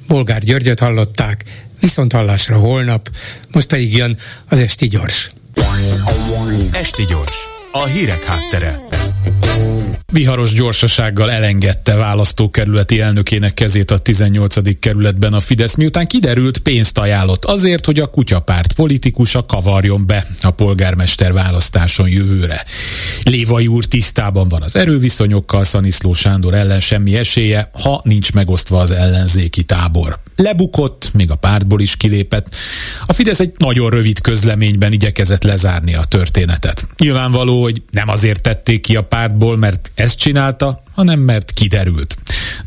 Bolgár Györgyöt hallották, viszont hallásra holnap, most pedig jön az Esti Gyors. Esti Gyors a hírek háttere. Viharos gyorsasággal elengedte választókerületi elnökének kezét a 18. kerületben a Fidesz, miután kiderült pénzt ajánlott azért, hogy a kutyapárt politikusa kavarjon be a polgármester választáson jövőre. Lévai úr tisztában van az erőviszonyokkal, Szaniszló Sándor ellen semmi esélye, ha nincs megosztva az ellenzéki tábor. Lebukott, még a pártból is kilépett. A Fidesz egy nagyon rövid közleményben igyekezett lezárni a történetet. Nyilvánvaló, hogy nem azért tették ki a pártból, ezt csinálta, hanem mert kiderült.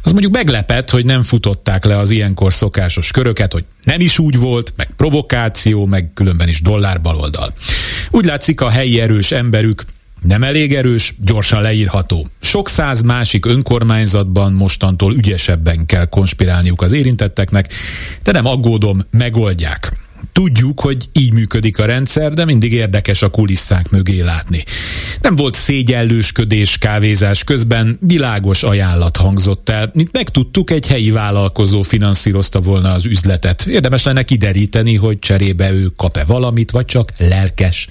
Az mondjuk meglepett, hogy nem futották le az ilyenkor szokásos köröket, hogy nem is úgy volt, meg provokáció, meg különben is dollár baloldal. Úgy látszik a helyi erős emberük Nem elég erős, gyorsan leírható. Sok száz másik önkormányzatban mostantól ügyesebben kell konspirálniuk az érintetteknek, de nem aggódom, megoldják. Tudjuk, hogy így működik a rendszer, de mindig érdekes a kulisszák mögé látni. Nem volt szégyellősködés kávézás közben, világos ajánlat hangzott el, mint megtudtuk, egy helyi vállalkozó finanszírozta volna az üzletet. Érdemes lenne kideríteni, hogy cserébe ő kap-e valamit, vagy csak lelkes.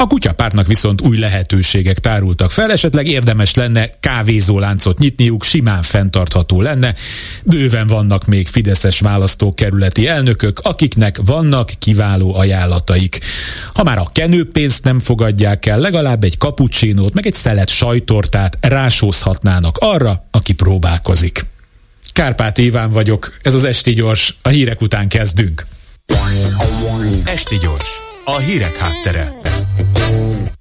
A kutyapártnak viszont új lehetőségek tárultak fel, esetleg érdemes lenne kávézóláncot nyitniuk, simán fenntartható lenne. Bőven vannak még fideszes választókerületi elnökök, akiknek vannak kiváló ajánlataik. Ha már a kenőpénzt nem fogadják el, legalább egy kapucsinót, meg egy szelet sajtortát rásózhatnának arra, aki próbálkozik. Kárpát Iván vagyok, ez az Esti Gyors, a hírek után kezdünk. Esti Gyors, a hírek háttere.